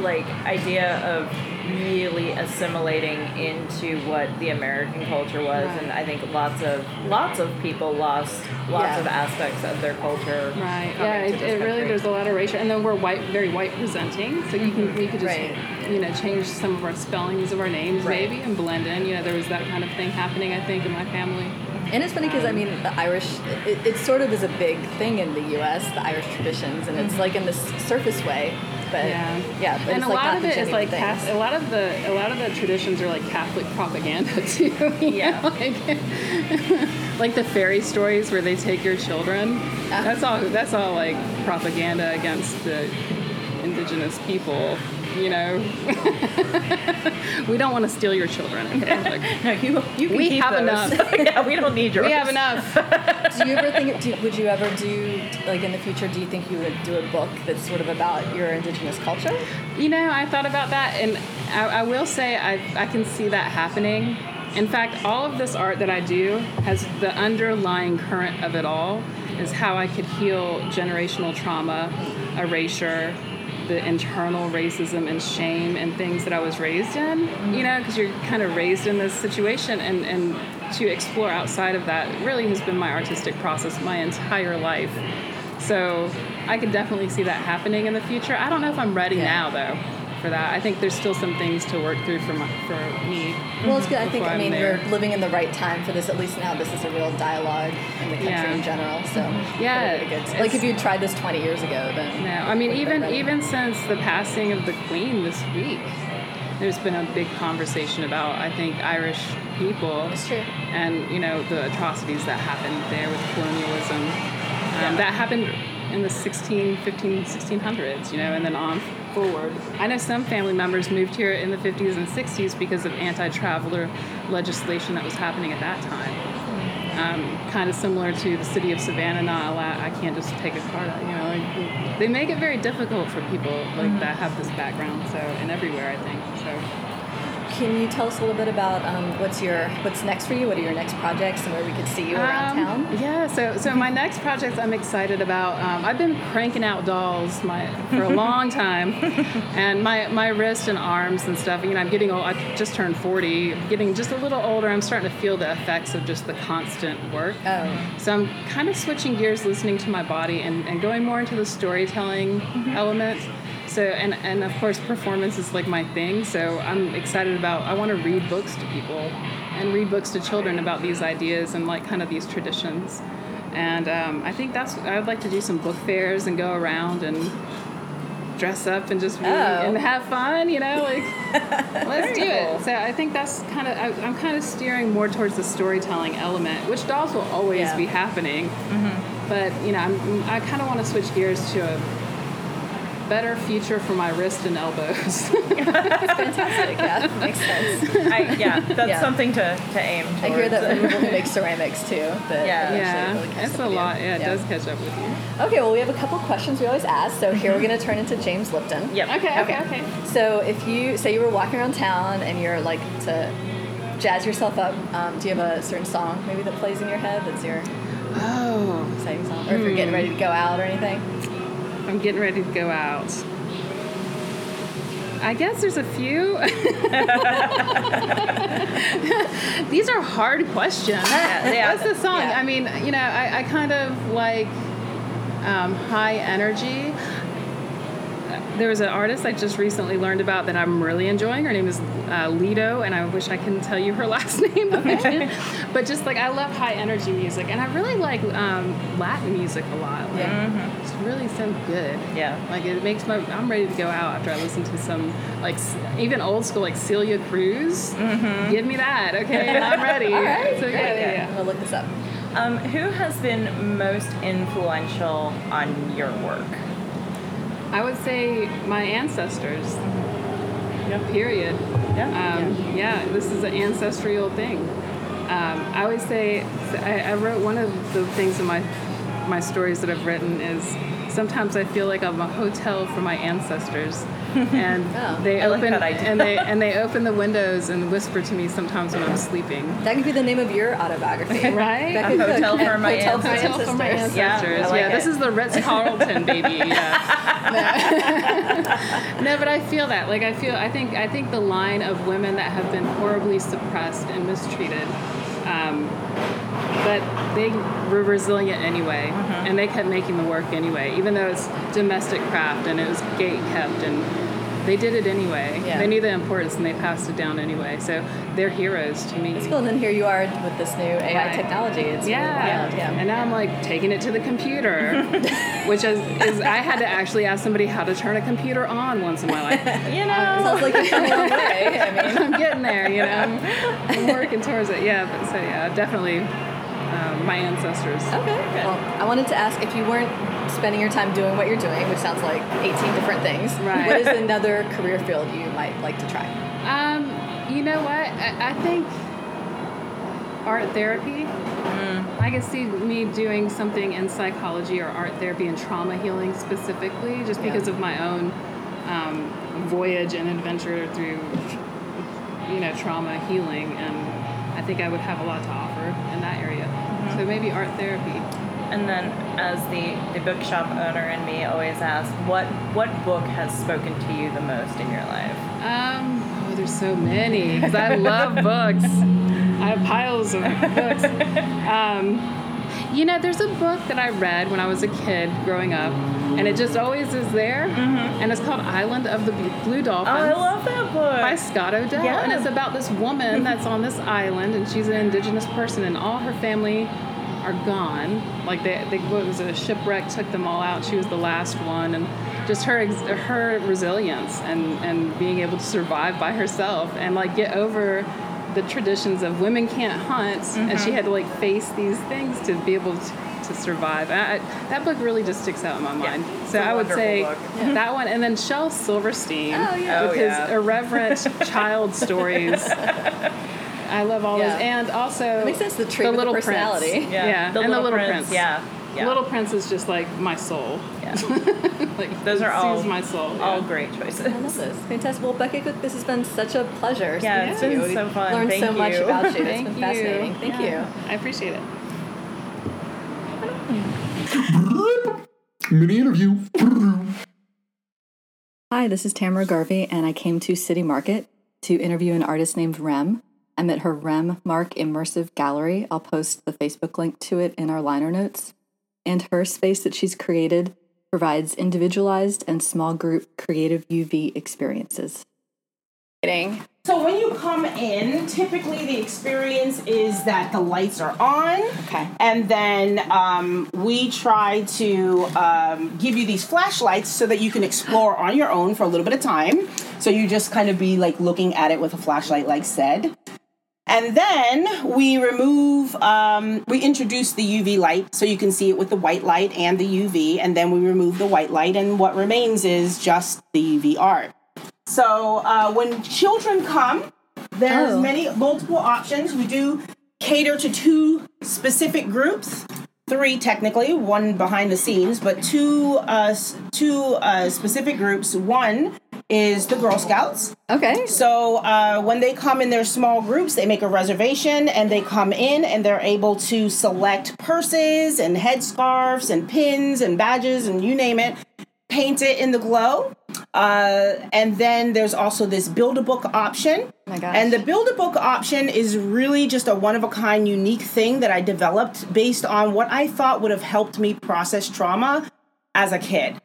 like idea of really assimilating into what the American culture was, Right. and I think lots of lots of people lost lots Yeah. of aspects of their culture. Right. Yeah. It, it really there's a lot of erasure, and then we're white, very white presenting. So you can mm-hmm. we could just Right. you know change some of our spellings of our names Right. maybe and blend in. You know, there was that kind of thing happening. I think in my family. And it's funny because I um, mean, the Irish, it, it sort of is a big thing in the U.S. The Irish traditions, and it's mm-hmm. like in this surface way, but Yeah. yeah, but and a like lot of it is like things. Cath- a lot of the a lot of the traditions are like Catholic propaganda too. Yeah. like, like the fairy stories where they take your children. Ah. That's all. That's all like propaganda against the indigenous people. You know, we don't want to steal your children. Okay? Like, No, you you can We keep have those. enough. yeah, we don't need yours. we have enough. do you ever think? Do, would you ever do like in the future? Do you think you would do a book that's sort of about your indigenous culture? You know, I thought about that, and I, I will say I, I can see that happening. In fact, all of this art that I do has the underlying current of it all is how I could heal generational trauma, erasure, the internal racism and shame and things that I was raised in. You know, because you're kind of raised in this situation, and, and to explore outside of that really has been my artistic process my entire life. So I could definitely see that happening in the future. I don't know if I'm ready Yeah. now though for that. I think there's still some things to work through for my, for me. Well, it's good. I think I mean we're living in the right time for this. At least now, this is a real dialogue in the country Yeah. in general. So Yeah, really good. like if you tried this 20 years ago, then No, I mean even even since the passing of the Queen this week, there's been a big conversation about I think Irish people It's true. and you know the atrocities that happened there with colonialism um, that happened in the 16 15 1600s you know and then on forward. I know some family members moved here in the 50s and 60s because of anti-traveler legislation that was happening at that time. Um, kind of similar to the city of savannah not allow i can't just take a out you know like, they make it very difficult for people like that have this background so and everywhere i think so Can you tell us a little bit about um, what's your what's next for you? What are your next projects and where we could see you around Um, town? Yeah, so so my next projects I'm excited about. Um, I've been cranking out dolls my for a long time, and my my wrist and arms and stuff. You know, I'm getting old. I just turned 40. Getting just a little older. I'm starting to feel the effects of just the constant work. Oh. So I'm kind of switching gears, listening to my body, and, and going more into the storytelling element. So and and of course performance is like my thing. So I'm excited about. I want to read books to people, and read books to children about these ideas and like kind of these traditions. And um, I think that's. I would like to do some book fairs and go around and dress up and just read Oh. and have fun. You know, like let's do cool. it. So I think that's kind of. I, I'm kind of steering more towards the storytelling element, which dolls will always Yeah. be happening. But you know, I'm, I kind of want to switch gears to a better future for my wrist and elbows. Fantastic. Yeah, makes sense. I, yeah, that's Yeah. something to, to aim towards. I hear that from people who make ceramics too. That Yeah. eventually yeah, really it's a with you. lot. Yeah, it does catch up with you. Okay, well, we have a couple questions we always ask. So here we're going to turn into James Lipton. Yep. Okay, okay, okay. So if you say you were walking around town and you're like to jazz yourself up, um, do you have a certain song maybe that plays in your head that's your Oh, exciting song? Or if you're getting ready to go out or anything? I'm getting ready to go out. I guess there's a few. These are hard questions. yeah. What's the song? Yeah. I mean, you know, I, I kind of like um, high energy. There was an artist I just recently learned about that I'm really enjoying. Her name is uh, Lido, and I wish I can tell you her last name. but I can't. but just like I love high energy music, and I really like um, Latin music a lot. Like, Yeah. It's really so good. Yeah. Like it makes my I'm ready to go out after I listen to some like even old school like Celia Cruz. Give me that, okay? I'm ready. All right, So yeah, yeah, I'm yeah. going to look this up. Um, who has been most influential on your work? I would say my ancestors. Period. Yeah. Um, yeah. this is an ancestral thing. Um, I always say I, I wrote one of the things in my my stories that I've written is sometimes I feel like I'm a hotel for my ancestors, and Oh, they I like open that idea. and they and they open the windows and whisper to me sometimes when I'm sleeping. That could be the name of your autobiography. Right? Becca A Cook hotel and for my Hotel for ancestors. For my Ancestors. Yeah, like yeah, this is the Ritz Carlton, baby. Yeah. no, but I feel that. Like I feel. I think. I think the line of women that have been horribly suppressed and mistreated. Um, but they were resilient anyway, Mm-hmm. and they kept making the work anyway, even though it's domestic craft and it was gate kept, and they did it anyway. Yeah. They knew the importance and they passed it down anyway. So they're heroes to me. It's cool. And then here you are with this new AI Right. technology. It's really Yeah. wild. Yeah. And now I'm like taking it to the computer, which is, is I had to actually ask somebody how to turn a computer on once in my life. You know, Sounds like you're coming a long way. I mean, I'm getting there, you know. I'm working towards it. Yeah, but so yeah, definitely um, my ancestors. okay. Well, I wanted to ask if you weren't spending your time doing what you're doing, which sounds like 18 different things. Right. What is another career field you might like to try? Um, you know what? I, I think art therapy. I can see me doing something in psychology or art therapy and trauma healing specifically, just Yeah. because of my own um, voyage and adventure through, you know, trauma healing, and I think I would have a lot to offer in that area. So maybe art therapy. and then as the the bookshop owner in me always asks, what what book has spoken to you the most in your life? Um, oh, there's so many because I love books. I have piles of books. Um, you know, there's a book that I read when I was a kid growing up, and it just always is there. And it's called Island of the Blue Dolphins. Oh, I love that book. by Scott O'Dell, Yeah. and it's about this woman that's on this island, and she's an indigenous person, and all her family are gone. Like they, they what was it, a shipwreck took them all out. She was the last one, and just her ex- her resilience and and being able to survive by herself and like get over the traditions of women can't hunt, and she mm-hmm. had to like face these things to be able to. To survive, I, that book really just sticks out in my mind. it's so I would say book. that one, and then Shel Silverstein Oh, yeah. with Oh, his yeah. irreverent child stories. I love all Yeah. those, and also makes sense, the trait with the Little personality. Prince. yeah, Yeah, the and Little, the Little Prince. Prince. Yeah, yeah. Little Prince is just like my soul. Yeah. like Those are all my soul. all yeah. great choices. I love this. Fantastic. Well, Becca Cook, this has been such a pleasure. Yeah, it's speaking to been you. so We've fun. Learned Thank so much about you. It's been you. fascinating. Thank Yeah, you. I appreciate it. Mini interview. Hi, this is Tamara Garvey, and I came to City Market to interview an artist named Rem. I'm at her Rem Mark Immersive Gallery. I'll post the Facebook link to it in our liner notes. And her space that she's created provides individualized and small group creative UV experiences. So when you come in, typically the experience is that the lights are on. Okay. And then um, we try to um, give you these flashlights so that you can explore on your own for a little bit of time. So you just kind of be like looking at it with a flashlight, like said. And then we remove, um, we introduce the UV light so you can see it with the white light and the UV. And then we remove the white light, and what remains is just the UV art. So uh, when children come, there's Oh. many multiple options. We do cater to two specific groups, three technically, one behind the scenes, but two uh, two uh, specific groups. One is the Girl Scouts. Okay. So uh, when they come in their small groups, they make a reservation and they come in and they're able to select purses and headscarves and pins and badges and you name it, paint it in the glow. Uh, and then there's also this build a book option. my gosh. And the build a book option is really just a one of a kind, unique thing that I developed based on what I thought would have helped me process trauma as a kid.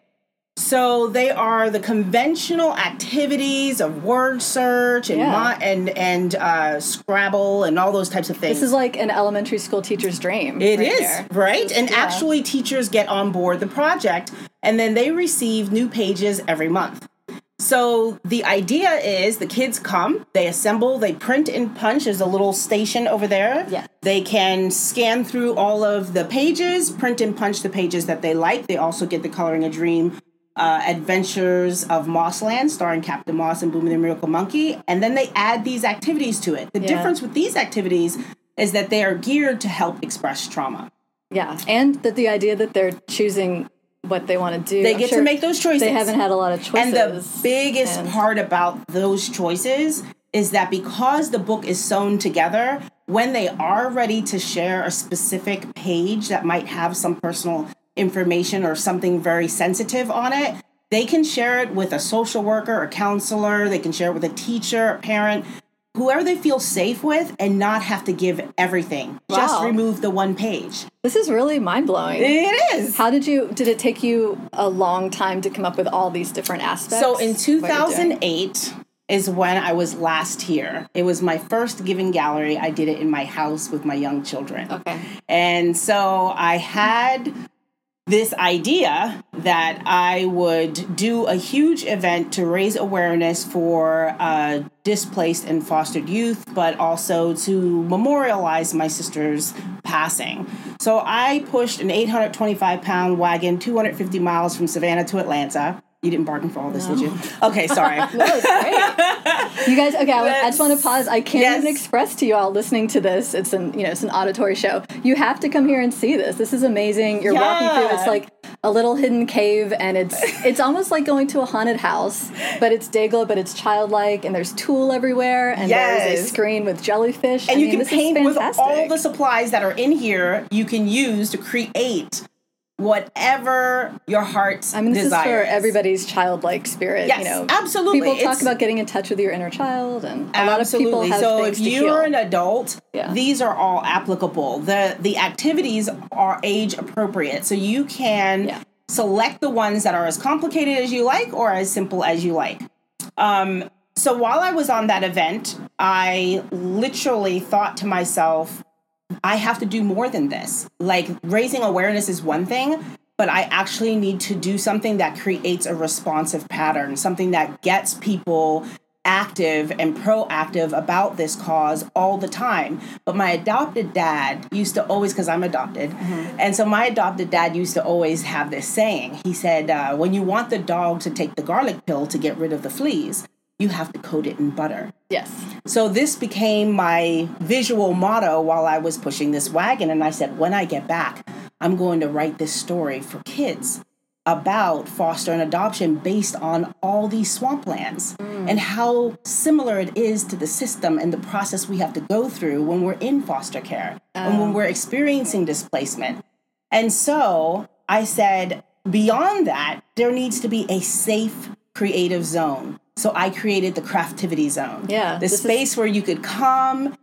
So they are the conventional activities of word search and Yeah. mo- and and uh, Scrabble and all those types of things. This is like an elementary school teacher's dream. It right is there. right? And yeah. actually, teachers get on board the project and then they receive new pages every month. So the idea is the kids come, they assemble, they print and punch. There's a little station over there. Yeah. They can scan through all of the pages, print and punch the pages that they like. They also get the Coloring a Dream uh, Adventures of Mossland, starring Captain Moss and Boom and the Miracle Monkey. And then they add these activities to it. The Yeah. difference with these activities is that they are geared to help express trauma. Yeah, and that the idea that they're choosing what they want to do. They I'm get to make those choices. They haven't had a lot of choices. And the biggest and- part about those choices is that because the book is sewn together, when they are ready to share a specific page that might have some personal information or something very sensitive on it, they can share it with a social worker, a counselor, they can share it with a teacher, a parent, whoever they feel safe with, and not have to give everything. Just remove the one page. This is really mind blowing. It is. How did you? Did it take you a long time to come up with all these different aspects? So in of what you're doing? 2008 is when I was last here. It was my first giving gallery. I did it in my house with my young children. Okay. And so I had this idea that I would do a huge event to raise awareness for uh, displaced and fostered youth, but also to memorialize my sister's passing. So I pushed an 825 pound wagon 250 miles from Savannah to Atlanta. You didn't bargain for all this, did you? Okay, sorry. Great. you guys, okay, I, I just want to pause. I can't Yes. even express to you all listening to this. It's an you know it's an auditory show. You have to come here and see this. This is amazing. You're walking through. It's like a little hidden cave, and it's it's almost like going to a haunted house, but it's Dayglow, but it's childlike, and there's tulle everywhere, and there's a screen with jellyfish. and I you mean, can paint with all the supplies that are in here you can use to create whatever your heart's I mean, this desires. is for everybody's childlike spirit. Yes, you know, absolutely. People talk It's- about getting in touch with your inner child, and a lot of people Absolutely. have so things if you're an adult, Yeah. these are all applicable. The the activities are age appropriate. So you can Yeah. select the ones that are as complicated as you like or as simple as you like. Um, so while I was on that event, I literally thought to myself, I have to do more than this. Like raising awareness is one thing, but I actually need to do something that creates a responsive pattern, something that gets people active and proactive about this cause all the time. But my adopted dad used to always, because I'm adopted, and so my adopted dad used to always have this saying. He said, uh, when you want the dog to take the garlic pill to get rid of the fleas, you have to coat it in butter. yes, So this became my visual motto while I was pushing this wagon. And I said, when I get back, I'm going to write this story for kids about foster and adoption based on all these swamplands mm. and how similar it is to the system and the process we have to go through when we're in foster care and when oh. we're experiencing displacement. And so I said, beyond that, there needs to be a safe creative zone. So I created the craftivity zone. Yeah, The this is- space where you could come,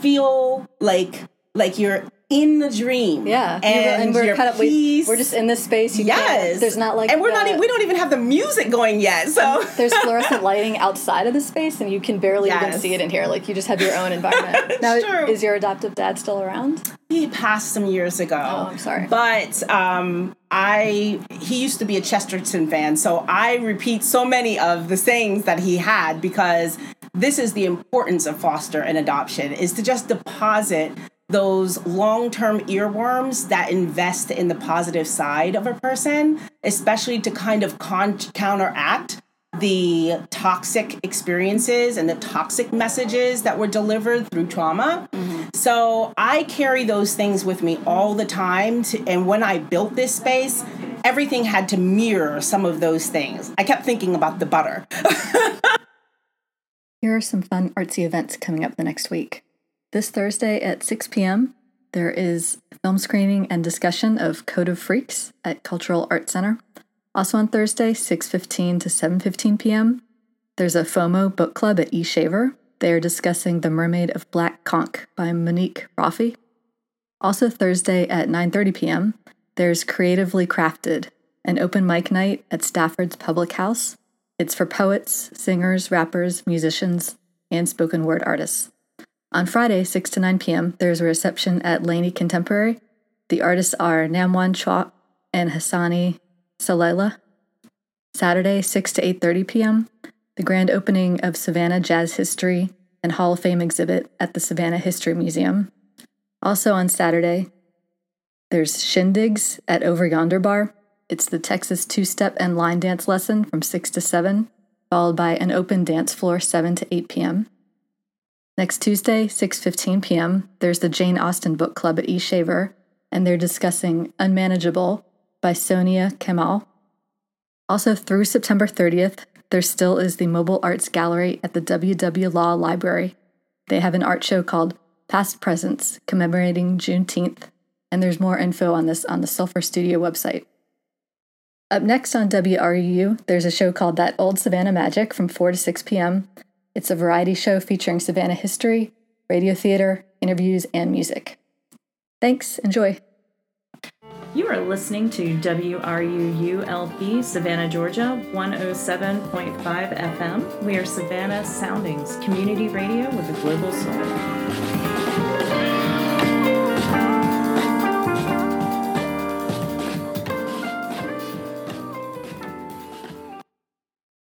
feel like like you're in the dream. yeah, You- And, we're kind of we, we're just in this space. You Yes. there's not like And we're not even we don't even have the music going yet. So there's fluorescent lighting outside of the space, and you can barely even see it in here. Like you just have your own environment. now, true. is your adoptive dad still around? he passed some years ago. Oh, I'm sorry. But um, I he used to be a Chesterton fan, so I repeat so many of the sayings that he had because this is the importance of foster and adoption is to just deposit those long-term earworms that invest in the positive side of a person, especially to kind of con- counteract the toxic experiences and the toxic messages that were delivered through trauma. Mm-hmm. So I carry those things with me all the time. To, and when I built this space, everything had to mirror some of those things. I kept thinking about the butter. Here are some fun artsy events coming up the next week. This Thursday at 6 p.m., there is film screening and discussion of Code of Freaks at Cultural Arts Center. Also on Thursday, 6:15 to 7:15 p.m., there's a FOMO book club at E Shaver. They are discussing The Mermaid of Black Conch by Monique Roffey. Also Thursday at 9:30 p.m., there's Creatively Crafted, an open mic night at Stafford's Public House. It's for poets, singers, rappers, musicians, and spoken word artists. On Friday, 6 to 9 p.m., there's a reception at Laney Contemporary. The artists are Namwan Chua and Hassani Salela. Saturday, 6 to 8:30 p.m., the grand opening of Savannah Jazz History and Hall of Fame exhibit at the Savannah History Museum. Also on Saturday, there's Shindigs at Over Yonder Bar. It's the Texas two step and line dance lesson from 6 to 7, followed by an open dance floor 7 to 8 p.m. Next Tuesday, 6:15 p.m., there's the Jane Austen Book Club at E Shaver, and they're discussing Unmarriageable by Sonia Kamal. Also, through September 30th, there still is the Mobile Arts Gallery at the WW Law Library. They have an art show called Past Presents commemorating Juneteenth, and there's more info on this on the Sulfur Studio website. Up next on WRUU, there's a show called That Old Savannah Magic from 4 to 6 p.m. It's a variety show featuring Savannah history, radio theater, interviews, and music. Thanks, enjoy. You are listening to WRUU-LP Savannah, Georgia, 107.5 FM. We are Savannah Soundings, community radio with a global soul.